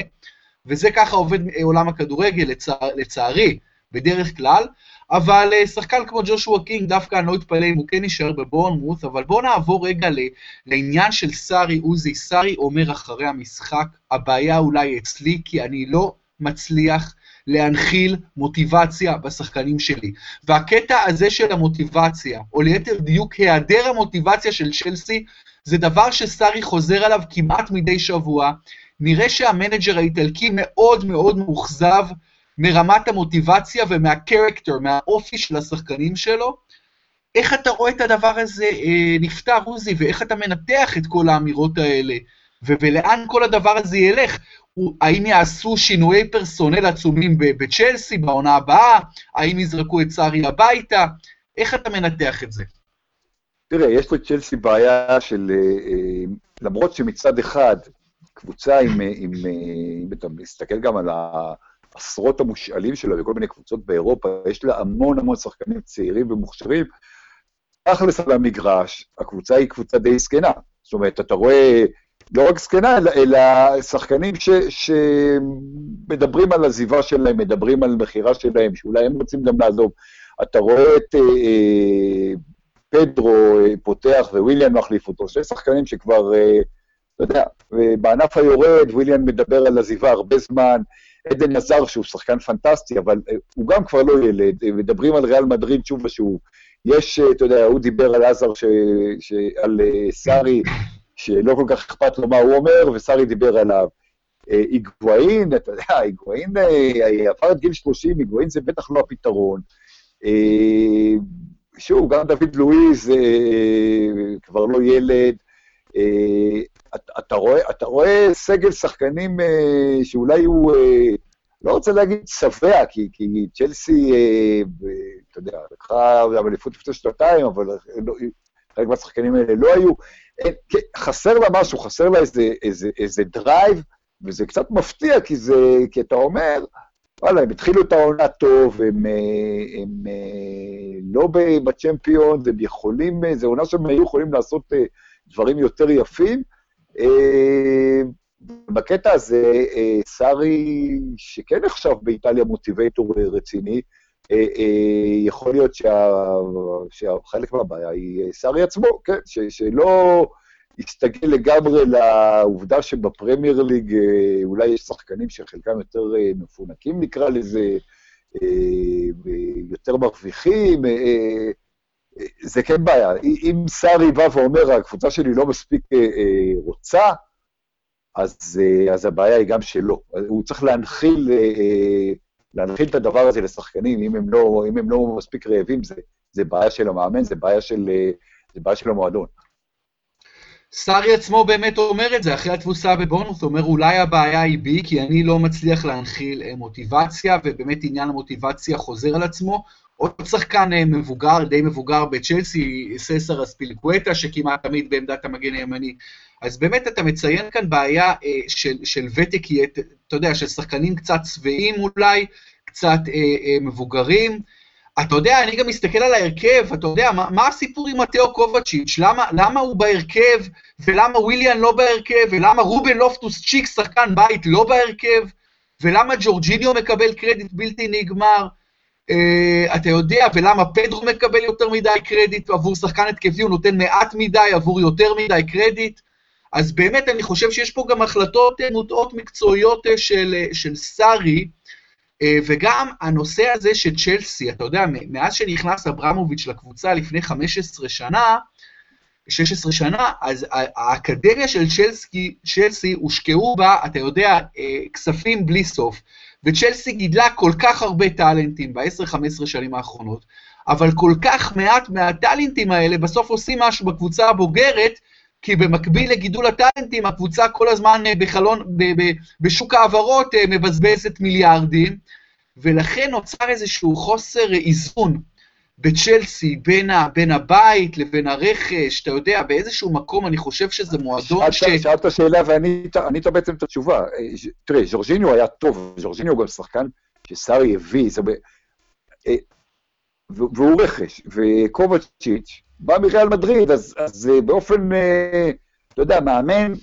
וזה ככה עובד עולם הכדורגל לצע, לצערי, בדרך כלל, אבל שחקן כמו ג'ושוע קינג, דווקא אני לא אתפלא אם הוא כן יישאר בבורנמוס, אבל בואו נעבור רגע לעניין של סארי עוזי. סארי אומר אחרי המשחק, הבעיה אולי אצלי, כי אני לא מצליח להנחיל מוטיבציה בשחקנים שלי. והקטע הזה של המוטיבציה, או ליתר דיוק היעדר המוטיבציה של צ'לסי, זה דבר שסארי חוזר עליו כמעט מדי שבוע. נראה שהמנג'ר האיטלקי מאוד מאוד מאוכזב מרמת המוטיבציה ומהקרקטר, מהאופי של השחקנים שלו. איך אתה רואה את הדבר הזה אה, נפתר, עוזי, ואיך אתה מנתח את כל האמירות האלה, ולאן כל הדבר הזה ילך? האם יעשו שינויי פרסונל עצומים בצ'לסי בעונה הבאה? האם יזרקו את סארי הביתה? איך אתה מנתח את זה? תראה, יש לצ'לסי בעיה של, אה, אה, למרות שמצד אחד, קבוצה עם, אה, אם אתה מסתכל גם על העשרות המושאלים שלה בכל מיני קבוצות באירופה, יש לה המון המון שחקנים צעירים ומוכשרים, תכלס על המגרש, הקבוצה היא קבוצה די זקנה. זאת אומרת, אתה רואה לא רק זקנה, אלא, אלא שחקנים ש, שמדברים על עזיבה שלהם, מדברים על מכירה שלהם, שאולי הם רוצים גם לעזוב. אתה רואה את פדרו פותח וויליאן מחליף אותו, שני שחקנים שכבר, אתה יודע, בענף היורד, וויליאן מדבר על עזיבה הרבה זמן, עדן עזר, שהוא שחקן פנטסטי, אבל הוא גם כבר לא ילד, מדברים על ריאל מדריד שוב ושוב. יש, אתה יודע, הוא דיבר על עזר, ש, ש, על סארי, שלא כל כך אכפת לו מה הוא אומר, וסארי דיבר עליו. היגואין, אתה יודע, היגואין עבר את גיל 30, היגואין זה בטח לא הפתרון. שוב, גם דוד לואיז כבר לא ילד. אתה רואה, אתה רואה סגל שחקנים שאולי הוא, לא רוצה להגיד שבע, כי, כי צ'לסי, אתה יודע, לקחה אליפות לפני שנתיים, אבל לא, חלק מהשחקנים האלה לא היו. חסר לה משהו, חסר לה איזה, איזה, איזה drive, וזה קצת מפתיע, כי, זה, כי אתה אומר, וואלה, הם התחילו את העונה טוב, הם, הם, הם לא בצ'מפיון, הם יכולים, זו עונה שהם היו יכולים לעשות דברים יותר יפים. בקטע הזה, סארי, שכן נחשב באיטליה מוטיבייטור רציני, יכול להיות שחלק מהבעיה היא סארי עצמו, כן, שלא... הסתגל לגמרי לעובדה שבפרמייר ליג אה, אולי יש שחקנים שחלקם יותר אה, מפונקים, נקרא לזה, אה, יותר מרוויחים, זה כן בעיה. אם סארי בא ואומר, הקבוצה שלי לא מספיק רוצה, אז, אז הבעיה היא גם שלו. הוא צריך להנחיל, להנחיל את הדבר הזה לשחקנים, אם הם לא, אם הם לא מספיק רעבים, זה, זה בעיה של המאמן, זה בעיה של, זה בעיה של המועדון. סארי עצמו באמת אומר את זה, אחרי התבוסה בבונוס, הוא אומר אולי הבעיה היא בי, כי אני לא מצליח להנחיל אה, מוטיבציה, ובאמת עניין המוטיבציה חוזר על עצמו. עוד שחקן אה, מבוגר, די מבוגר בצ'לסי, ססר אספילקווטה, שכמעט תמיד בעמדת המגן הימני. אז באמת אתה מציין כאן בעיה אה, של, של ותק, אתה יודע, של שחקנים קצת שבעים אולי, קצת אה, אה, מבוגרים. אתה יודע, אני גם מסתכל על ההרכב, אתה יודע, מה, מה הסיפור עם מתאו קובצ'יץ'? למה, למה הוא בהרכב, ולמה וויליאן לא בהרכב, ולמה רובן לופטוס צ'יק, שחקן בית, לא בהרכב, ולמה ג'ורג'יניו מקבל קרדיט בלתי נגמר? Uh, אתה יודע, ולמה פדרו מקבל יותר מדי קרדיט עבור שחקן התקפי, הוא נותן מעט מדי עבור יותר מדי קרדיט. אז באמת, אני חושב שיש פה גם החלטות מוטעות מקצועיות אה, של, אה, של סארי, אה, וגם הנושא הזה של צ'לסי, אתה יודע, מאז שנכנס אברמוביץ' לקבוצה לפני 15 שנה, 16 שנה, אז האקדמיה של צ'לסי, צ'לסי הושקעו בה, אתה יודע, אה, כספים בלי סוף. וצ'לסי גידלה כל כך הרבה טאלנטים ב-10-15 שנים האחרונות, אבל כל כך מעט מהטאלנטים האלה בסוף עושים משהו בקבוצה הבוגרת, כי במקביל לגידול הטאלנטים, הקבוצה כל הזמן אה, בחלון, ב, ב, בשוק ההעברות אה, מבזבזת מיליארדים, ולכן נוצר איזשהו חוסר איזון בצ'לסי בין, ה, בין הבית לבין הרכש, אתה יודע, באיזשהו מקום אני חושב שזה מועדון ש... שאלת שאלה וענית בעצם את התשובה. אה, תראה, ז'ורג'יניו היה טוב, ז'ורג'יניו גם שחקן שסארי הביא, זה... והוא רכש, וקובצ'יץ', בא מריאל מדריד, אז, אז אה, באופן, אה, אתה יודע, מאמן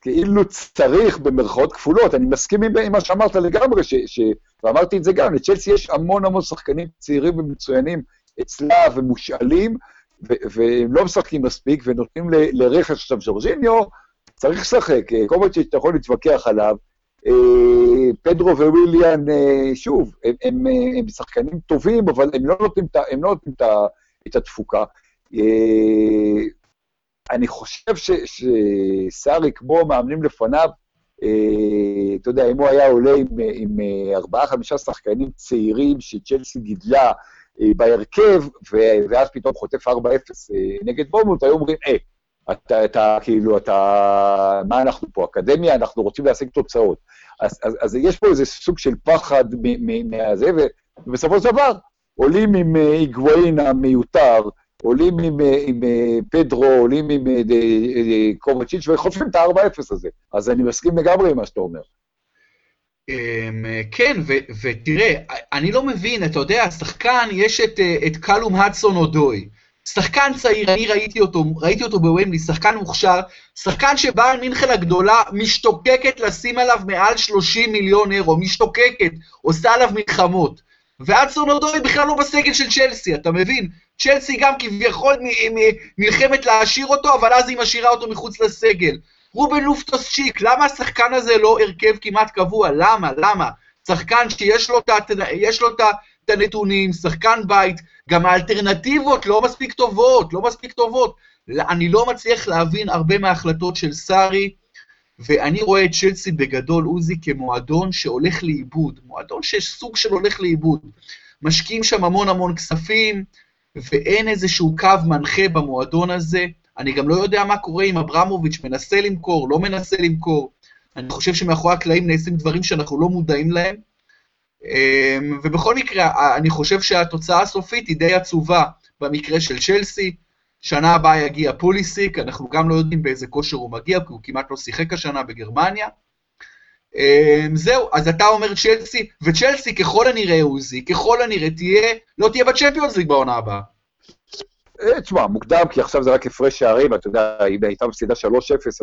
כאילו צריך במרכאות כפולות, אני מסכים עם מה שאמרת לגמרי, ש, ש, ואמרתי את זה גם, לצ'לסי יש המון המון שחקנים צעירים ומצוינים אצלה ומושאלים, והם לא משחקים מספיק, ונותנים לרכש עכשיו ז'ורג'יניו, צריך לשחק, אה, קובצ'יץ', אתה יכול להתווכח עליו, פדרו וויליאן, שוב, הם, הם, הם שחקנים טובים, אבל הם לא נותנים, הם לא נותנים את התפוקה. אה, אני חושב שסארי, כמו מאמנים לפניו, אה, אתה יודע, אם הוא היה עולה עם, עם אה, ארבעה-חמישה שחקנים צעירים שצ'לסי גידלה בהרכב, ואז פתאום חוטף 4-0 נגד בורמוט, היו אומרים, אה, אתה, אתה, כאילו, אתה, מה אנחנו פה, אקדמיה, אנחנו רוצים להשיג תוצאות. אז, אז, אז יש פה איזה סוג של פחד מהזה, ובסופו של דבר, עולים עם אה, היגואין המיותר, עולים עם, אה, עם אה, פדרו, עולים עם קובצ'יץ' וחוטפים את ה-4-0 הזה. אז אני מסכים לגמרי עם מה שאתה אומר. אמ, כן, ותראה, אני לא מבין, אתה יודע, שחקן, יש את, את קלום הדסון אודוי. שחקן צעיר, אני ראיתי אותו, ראיתי אותו בוומלי, שחקן מוכשר, שחקן שבאה מינכן הגדולה משתוקקת לשים עליו מעל 30 מיליון אירו, משתוקקת, עושה עליו מלחמות. ואדסון אודוי בכלל לא בסגל של צ'לסי, אתה מבין? צ'לסי גם כביכול נלחמת להשאיר אותו, אבל אז היא משאירה אותו מחוץ לסגל. רובן לופטוס צ'יק, למה השחקן הזה לא הרכב כמעט קבוע? למה? למה? שחקן שיש לו את הנתונים, שחקן בית, גם האלטרנטיבות לא מספיק טובות, לא מספיק טובות. אני לא מצליח להבין הרבה מההחלטות של סארי, ואני רואה את צ'לסי בגדול, עוזי, כמועדון שהולך לאיבוד, מועדון שסוג של הולך לאיבוד. משקיעים שם המון המון כספים, ואין איזשהו קו מנחה במועדון הזה. אני גם לא יודע מה קורה אם אברמוביץ' מנסה למכור, לא מנסה למכור. אני חושב שמאחורי הקלעים נעשים דברים שאנחנו לא מודעים להם. אמ, ובכל מקרה, אני חושב שהתוצאה הסופית היא די עצובה במקרה של צ'לסי. שנה הבאה יגיע פוליסיק, אנחנו גם לא יודעים באיזה כושר הוא מגיע, כי הוא כמעט לא שיחק השנה בגרמניה. אמ, זהו, אז אתה אומר צ'לסי, וצ'לסי ככל הנראה, עוזי, ככל הנראה תהיה, לא תהיה בצ'מפיונס ליג בעונה הבאה. אה, תשמע, מוקדם, כי עכשיו זה רק הפרש שערים, אתה יודע, אם הייתה מפסידה 3-0,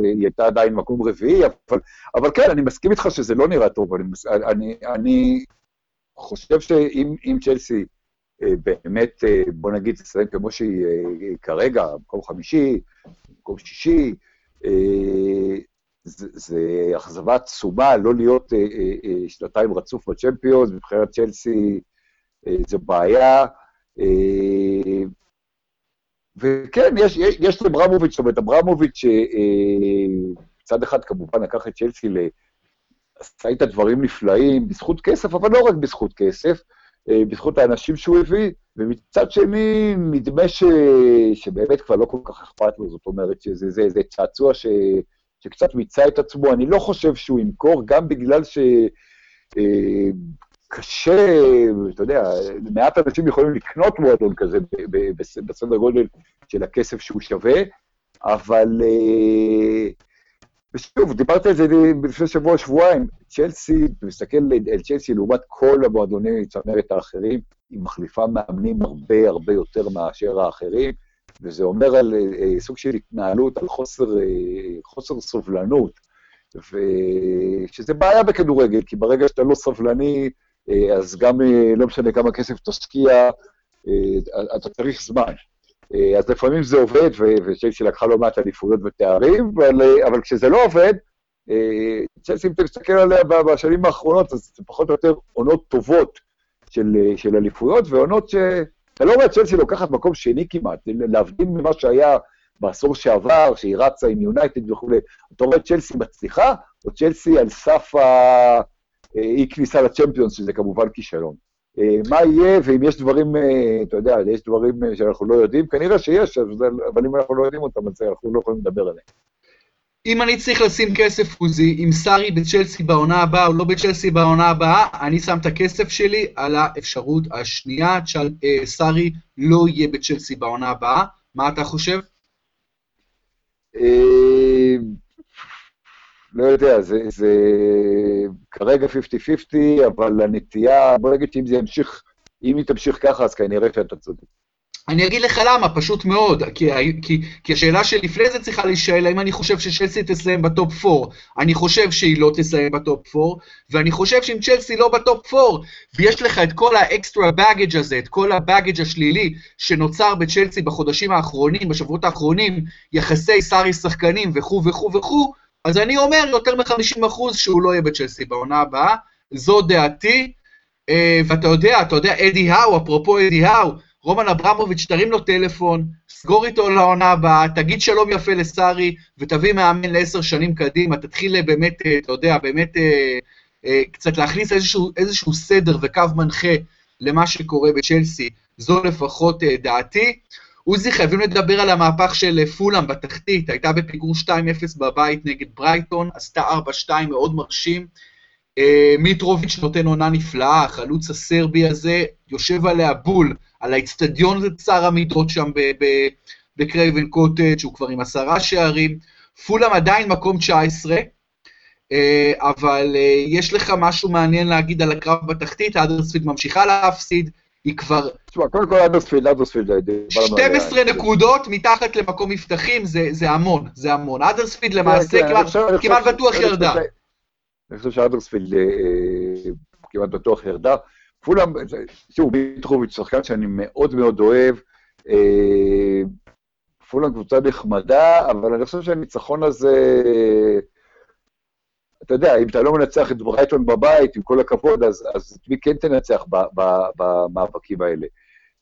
היא הייתה עדיין מקום רביעי, אבל, אבל כן, אני מסכים איתך שזה לא נראה טוב, אני, אני, אני חושב שאם צ'לסי באמת, אה, בוא נגיד, תסיים כמו שהיא כרגע, מקום חמישי, מקום שישי, זה, זה אכזבה עצומה לא להיות שנתיים רצוף בצ'מפיונס, מבחינת צ'לסי זו בעיה. וכן, יש, יש, יש לאברמוביץ', זאת אומרת, אברמוביץ', מצד אה, אחד כמובן לקח את צ'לסי. עשה איתה דברים נפלאים, בזכות כסף, אבל לא רק בזכות כסף, אה, בזכות האנשים שהוא הביא, ומצד שני, נדמה ש... שבאמת כבר לא כל כך אכפת לו, זאת אומרת שזה זה, זה צעצוע ש... שקצת מיצה את עצמו, אני לא חושב שהוא ימכור, גם בגלל ש... אה, אתה יודע, מעט אנשים יכולים לקנות מועדון כזה בסדר גודל של הכסף שהוא שווה, אבל... אה, ושוב, דיברתי על זה לפני שבוע, שבועיים, צ'לסי, אתה מסתכל על צ'לסי לעומת כל המועדוני צמרת האחרים, היא מחליפה מאמנים הרבה הרבה יותר מאשר האחרים, וזה אומר על אה, סוג של התנהלות, על חוסר, אה, חוסר סובלנות, ושזה בעיה בכדורגל, כי ברגע שאתה לא סבלני, אה, אז גם אה, לא משנה כמה כסף תשקיע, אה, אתה צריך זמן. אז לפעמים זה עובד, וצ'לסי לקחה לא מעט אליפויות ותארים, אבל, אבל כשזה לא עובד, צ'לסי, אם אתה מסתכל עליה בשנים האחרונות, אז זה פחות או יותר עונות טובות של, של אליפויות, ועונות ש... אתה לא רואה צ'לסי לוקחת מקום שני כמעט, להבדיל ממה שהיה בעשור שעבר, שהיא רצה עם יונייטד וכולי. אתה רואה צ'לסי מצליחה, או צ'לסי על סף ה... אי כניסה לצ'מפיונס, שזה כמובן כישלון. אה, מה יהיה, ואם יש דברים, אה, אתה יודע, יש דברים אה, שאנחנו לא יודעים, כנראה שיש, אבל אם אנחנו לא יודעים אותם, אז אנחנו לא יכולים לדבר עליהם. אם אני צריך לשים כסף, עוזי, אם סארי בצ'לסי בעונה הבאה או לא בצ'לסי בעונה הבאה, אני שם את הכסף שלי על האפשרות השנייה, סארי לא יהיה בצ'לסי בעונה הבאה. מה אתה חושב? לא יודע, זה, זה כרגע 50-50, אבל הנטייה, בוא נגיד שאם זה ימשיך, אם היא תמשיך ככה, אז כנראה שאתה צודק. אני אגיד לך למה, פשוט מאוד, כי, כי, כי השאלה שלפני זה צריכה להישאל, האם אני חושב שצ'לסי תסיים ב top 4. אני חושב שהיא לא תסיים ב top 4, ואני חושב שאם צ'לסי לא ב top 4, ויש לך את כל ה extra baggage הזה, את כל ה baggage השלילי שנוצר בצ'לסי בחודשים האחרונים, בשבועות האחרונים, יחסי סארי שחקנים וכו' וכו' וכו', אז אני אומר יותר מ-50% שהוא לא יהיה בצ'לסי בעונה הבאה, זו דעתי, אה, ואתה יודע, אתה יודע, אדי האו, אפרופו אדי האו, רומן אברמוביץ', תרים לו טלפון, סגור איתו לעונה הבאה, תגיד שלום יפה לסארי, ותביא מאמן לעשר שנים קדימה, תתחיל באמת, אה, אתה יודע, באמת אה, קצת להכניס איזשהו, איזשהו סדר וקו מנחה למה שקורה בצ'לסי, זו לפחות דעתי. עוזי, חייבים לדבר על המהפך של אה, פולאם בתחתית, הייתה בפיגור 2-0 בבית נגד ברייטון, עשתה 4-2 מאוד מרשים. אה, מיטרוביץ' נותן עונה נפלאה, החלוץ הסרבי הזה יושב עליה בול, על האצטדיון הזה צר המידות שם בקרייבן קוטג', הוא כבר עם עשרה שערים. פולאם עדיין מקום 19, אה, אבל יש לך משהו מעניין להגיד על הקרב בתחתית, האדרספיד ממשיכה להפסיד, היא כבר... תשמע, קודם כל אדרספילד, אדרספילד... 12 נקודות מתחת למקום מבטחים, זה המון, זה המון. אדרספילד למעשה כמעט בטוח ירדה. אני חושב שאדרספילד כמעט בטוח ירדה. פולאם, שוב, מיטרוביץ' שחקן שאני מאוד מאוד אוהב, אה, פולאם קבוצה נחמדה, אבל אני חושב שהניצחון הזה, אתה יודע, אם אתה לא מנצח את ברייטון בבית, עם כל הכבוד, אז, אז מי כן תנצח במאבקים האלה?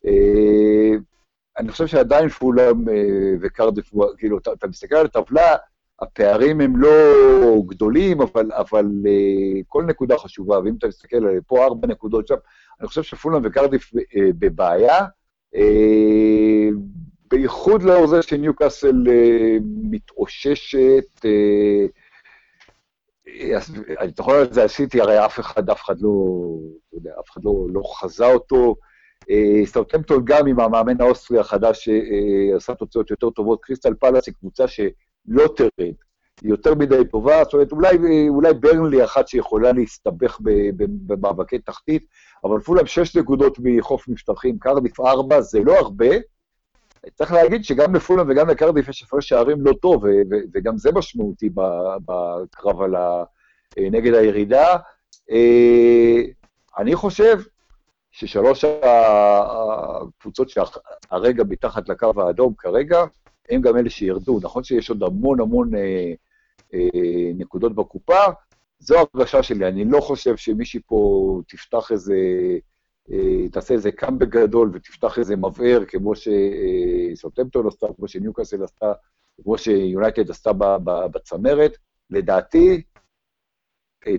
אה, אני חושב שעדיין פולאם אה, וקרדיף, כאילו, אתה, אתה מסתכל על הטבלה, הפערים הם לא גדולים, אבל, אבל אה, כל נקודה חשובה, ואם אתה מסתכל על פה ארבע נקודות שם, אני חושב שפולאם וקרדיף בבעיה, בייחוד לאור זה שניוקאסל מתאוששת, אני זוכר את זה עשיתי, הרי אף אחד, אף אחד לא, אתה יודע, אף אחד לא, לא חזה אותו. אה, סאוטמפטון גם עם המאמן האוסטרי החדש שעשה תוצאות יותר טובות, קריסטל פאלאס היא קבוצה שלא תרד, היא יותר מדי טובה, זאת אומרת, אולי, אולי ברנלי אחת שיכולה להסתבך במאבקי תחתית, אבל פולאם שש נקודות מחוף מבטחים, קרדיף ארבע, זה לא הרבה. צריך להגיד שגם לפולאם וגם לקרדיף יש הפרש שערים לא טוב, וגם זה משמעותי בקרב על ה... נגד הירידה. אה, אני חושב ששלוש הקבוצות שהרגע מתחת לקו האדום כרגע, הם גם אלה שירדו. נכון שיש עוד המון המון אה, אה, נקודות בקופה, זו הרגשה שלי. אני לא חושב שמישהי פה תפתח איזה, אה, תעשה איזה קאמבק גדול ותפתח איזה מבער, כמו שסוטמפטון עשתה, כמו שניוקאסל עשתה, כמו שיונייטד עשתה בצמרת. לדעתי,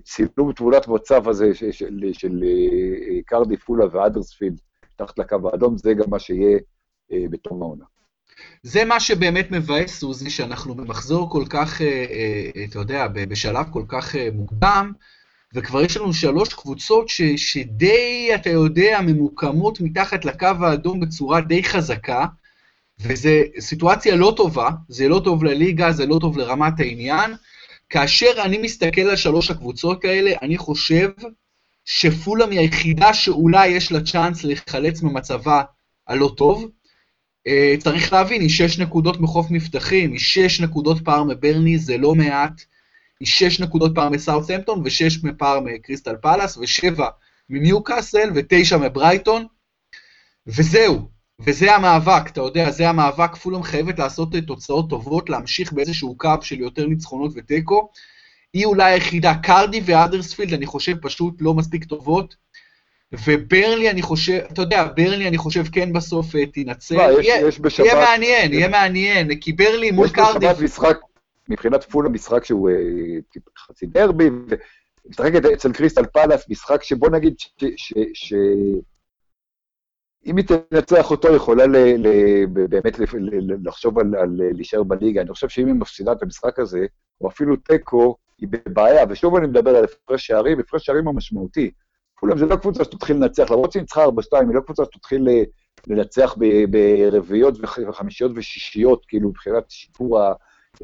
צילום תמונת מצב הזה של, של, של אה, קרדי פולה ואדרספילד תחת לקו האדום, זה גם מה שיהיה אה, בתום העונה. זה מה שבאמת מבאס, סוזי, שאנחנו במחזור כל כך, אה, אתה יודע, בשלב כל כך מוקדם, וכבר יש לנו שלוש קבוצות ש, שדי, אתה יודע, ממוקמות מתחת לקו האדום בצורה די חזקה, וזו סיטואציה לא טובה, זה לא טוב לליגה, זה לא טוב לרמת העניין, כאשר אני מסתכל על שלוש הקבוצות האלה, אני חושב שפולאם היא היחידה שאולי יש לה צ'אנס להיחלץ ממצבה הלא טוב. Uh, צריך להבין, היא שש נקודות מחוף מבטחים, היא שש נקודות פער מברני, זה לא מעט. היא שש נקודות פער מסאות'המפטון, ושש פער מקריסטל פלאס, ושבע מניוקאסל, ותשע מברייטון. וזהו, וזה המאבק, אתה יודע, זה המאבק, פולאם חייבת לעשות תוצאות טובות, להמשיך באיזשהו קו של יותר ניצחונות ותיקו. היא אולי היחידה, קרדי ואדרספילד, אני חושב, פשוט לא מספיק טובות. וברלי, אני חושב, אתה יודע, ברלי, אני חושב, כן בסוף אה, תנצל. לא, יש, יהיה, יש בשבת... יהיה מעניין, יהיה מעניין, כי ברלי מול קרדי... יש בשבת משחק, מבחינת פולאם, משחק שהוא אה, חצי דרבי, ומשחקת אצל קריסטל פלאס, משחק שבוא נגיד ש... ש, ש אם היא תנצח אותו, היא יכולה ל, ל, באמת לחשוב על, על להישאר בליגה. אני חושב שאם היא מפסידה את המשחק הזה, או אפילו תיקו, היא בבעיה. ושוב אני מדבר על הפרש שערים, הפרש שערים המשמעותי. כולם זה לא קבוצה שתתחיל לנצח, למרות שהיא ניצחה 4-2, היא לא קבוצה שתתחיל לנצח ברביעיות וחמישיות ושישיות, כאילו מבחינת שיפור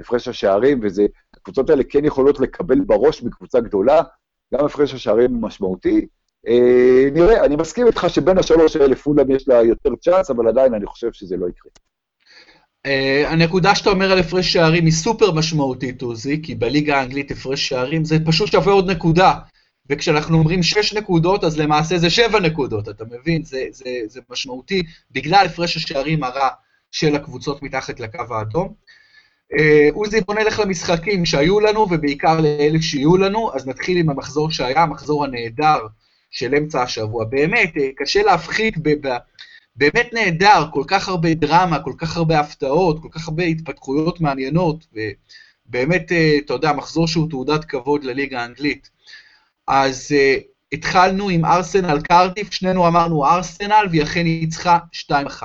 הפרש השערים, וזה, הקבוצות האלה כן יכולות לקבל בראש מקבוצה גדולה, גם הפרש השערים הוא משמעותי, אה, נראה, אני מסכים איתך שבין השלוש האלה פולאם יש לה יותר צ'אנס, אבל עדיין אני חושב שזה לא יקרה. Uh, הנקודה שאתה אומר על הפרש שערים היא סופר משמעותית, עוזי, כי בליגה האנגלית הפרש שערים זה פשוט שווה עוד נקודה. וכשאנחנו אומרים שש נקודות, אז למעשה זה שבע נקודות, אתה מבין? זה, זה, זה משמעותי בגלל הפרש השערים הרע של הקבוצות מתחת לקו האדום. Uh, עוזי, בוא נלך למשחקים שהיו לנו, ובעיקר לאלה שיהיו לנו, אז נתחיל עם המחזור שהיה, המחזור הנהדר של אמצע השבוע. באמת, אה, קשה להפחית, באמת נהדר, כל כך הרבה דרמה, כל כך הרבה הפתעות, כל כך הרבה התפתחויות מעניינות, ובאמת, אה, אתה יודע, מחזור שהוא תעודת כבוד לליגה האנגלית. אז uh, התחלנו עם ארסנל קרטיף, שנינו אמרנו ארסנל, והיא אכן ניצחה 2-1.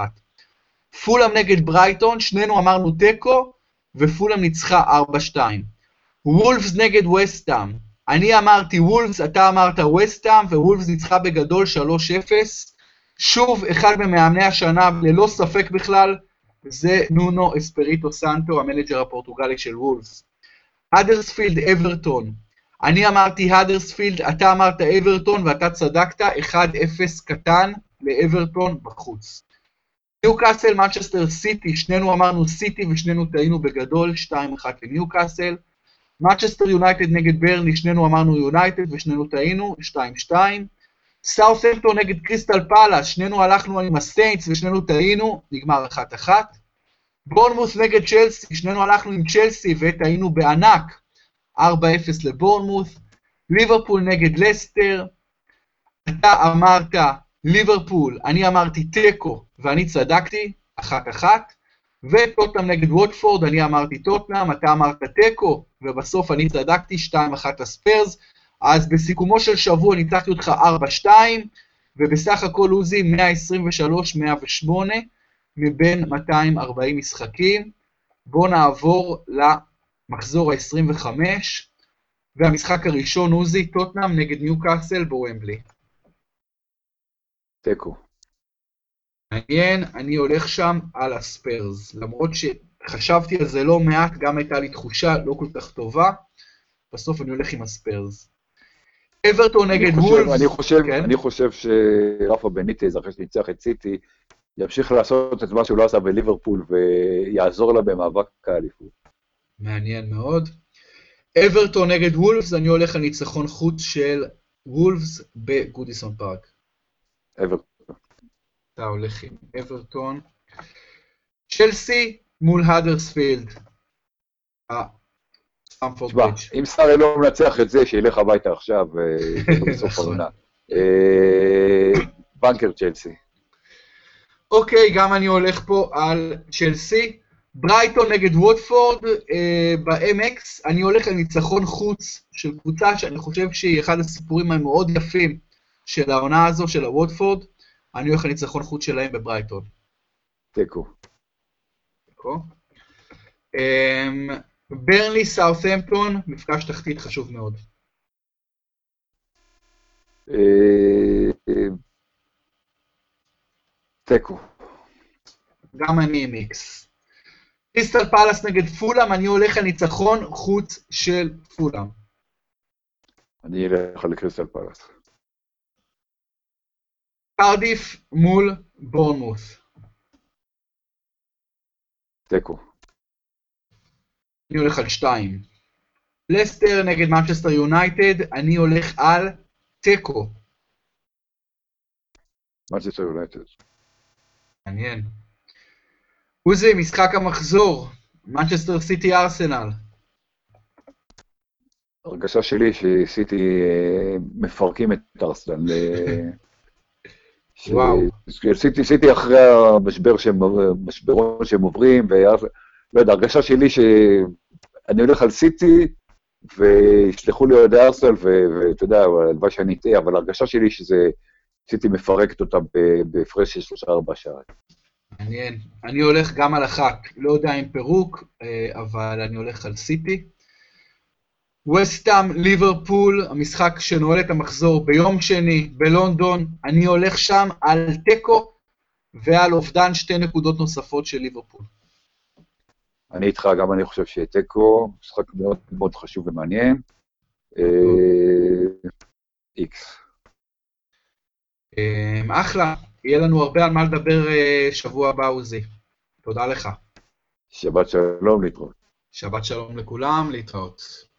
פולאם נגד ברייטון, שנינו אמרנו תיקו, ופולאם ניצחה 4-2. וולפס נגד וסטאם, אני אמרתי וולפס, אתה אמרת וסטאם, ווולפס ניצחה בגדול 3-0. שוב, אחד ממאמני השנה, ללא ספק בכלל, זה נונו אספיריטו סנטו, המנג'ר הפורטוגלי של וולפס. האדרספילד אברטון. אני אמרתי האדרספילד, אתה אמרת אברטון ואתה צדקת, 1-0 קטן לאברטון בחוץ. ניו קאסל, מנצ'סטר סיטי, שנינו אמרנו סיטי ושנינו טעינו בגדול, 2-1 לניו קאסל. מנצ'סטר יונייטד נגד ברנלי, שנינו אמרנו יונייטד ושנינו טעינו, 2-2. סאות'המפטון נגד קריסטל פאלאס, שנינו הלכנו עם הסיינטס ושנינו טעינו, נגמר אחת אחת. בורנמות' נגד צ'לסי, שנינו הלכנו עם צ'לסי וטעינו בענק, 4-0 לבורנמות'. ליברפול נגד לסטר, אתה אמרת ליברפול, אני אמרתי תיקו ואני צדקתי, אחת אחת. וטוטנאם נגד ווטפורד, אני אמרתי טוטנאם, אתה אמרת תיקו, ובסוף אני צדקתי 2-1 לספיירס. אז בסיכומו של שבוע ניצחתי אותך 4-2, ובסך הכל עוזי 123-108 מבין 240 משחקים. בואו נעבור למחזור ה-25, והמשחק הראשון, עוזי, טוטנאם נגד ניו קאסל בוומבלי. תיקו. מעניין, אני הולך שם על הספיירס. למרות שחשבתי על זה לא מעט, גם הייתה לי תחושה לא כל כך טובה, בסוף אני הולך עם הספיירס. אברטון נגד וולפס. אני חושב, כן? אני חושב שרפה בניטז, אחרי שניצח את סיטי, ימשיך לעשות את מה שהוא לא עשה בליברפול ויעזור לה במאבק האליפות. מעניין מאוד. אברטון נגד וולפס, אני הולך על ניצחון חוץ של וולפס בגודיסון פארק. אברטון. אתה הולך עם אברטון. צ'לסי מול האדרספילד. אה, תשמע, אם סארי לא מנצח את זה, שילך הביתה עכשיו, אה, בסוף נכון. העונה. אה, בנקר צ'לסי. אוקיי, גם אני הולך פה על צ'לסי. ברייטון נגד ווטפורד אה, ב-MX, אני הולך על ניצחון חוץ של קבוצה שאני חושב שהיא אחד הסיפורים המאוד יפים של העונה הזו, של הווטפורד. אני הולך לניצחון חוץ שלהם בברייטון. תיקו. תיקו. אמ, ברלי סאות'המפטון, מפגש תחתית חשוב מאוד. אה, תיקו. גם אני עם איקס. קריסטל פלאס נגד פולאם, אני הולך לניצחון חוץ של פולאם. אני אלך לקריסטל פלאס. קרדיף מול בורנמות'. תיקו. אני הולך על שתיים. לסטר נגד מנצ'סטר יונייטד, אני הולך על תיקו. מנצ'סטר יונייטד. מעניין. עוזי, משחק המחזור, מנצ'סטר סיטי ארסנל. הרגשה שלי שסיטי אה, מפרקים את ארסנל. וואו. עשיתי, אחרי המשבר שהם, משברון שהם עוברים, ולא יודע, הרגשה שלי שאני הולך על סיטי, ויסלחו לי אוהדי ארסנל, ואתה יודע, הלוואי שאני אטעה, אבל הרגשה שלי שזה, סיטי מפרקת אותם בהפרש של שלושה-ארבעה שערים. מעניין. אני הולך גם על אחת, לא יודע אם פירוק, אה, אבל אני הולך על סיטי. וסטאם, ליברפול, המשחק שנועל את המחזור ביום שני בלונדון, אני הולך שם על תיקו ועל אובדן שתי נקודות נוספות של ליברפול. אני איתך, גם אני חושב שיהיה תיקו, משחק מאוד מאוד חשוב ומעניין. אה, איקס. אמ, אחלה, יהיה לנו הרבה על מה לדבר אה, שבוע הבא, עוזי. תודה לך. שבת שלום, להתראות. שבת שלום לכולם, להתראות.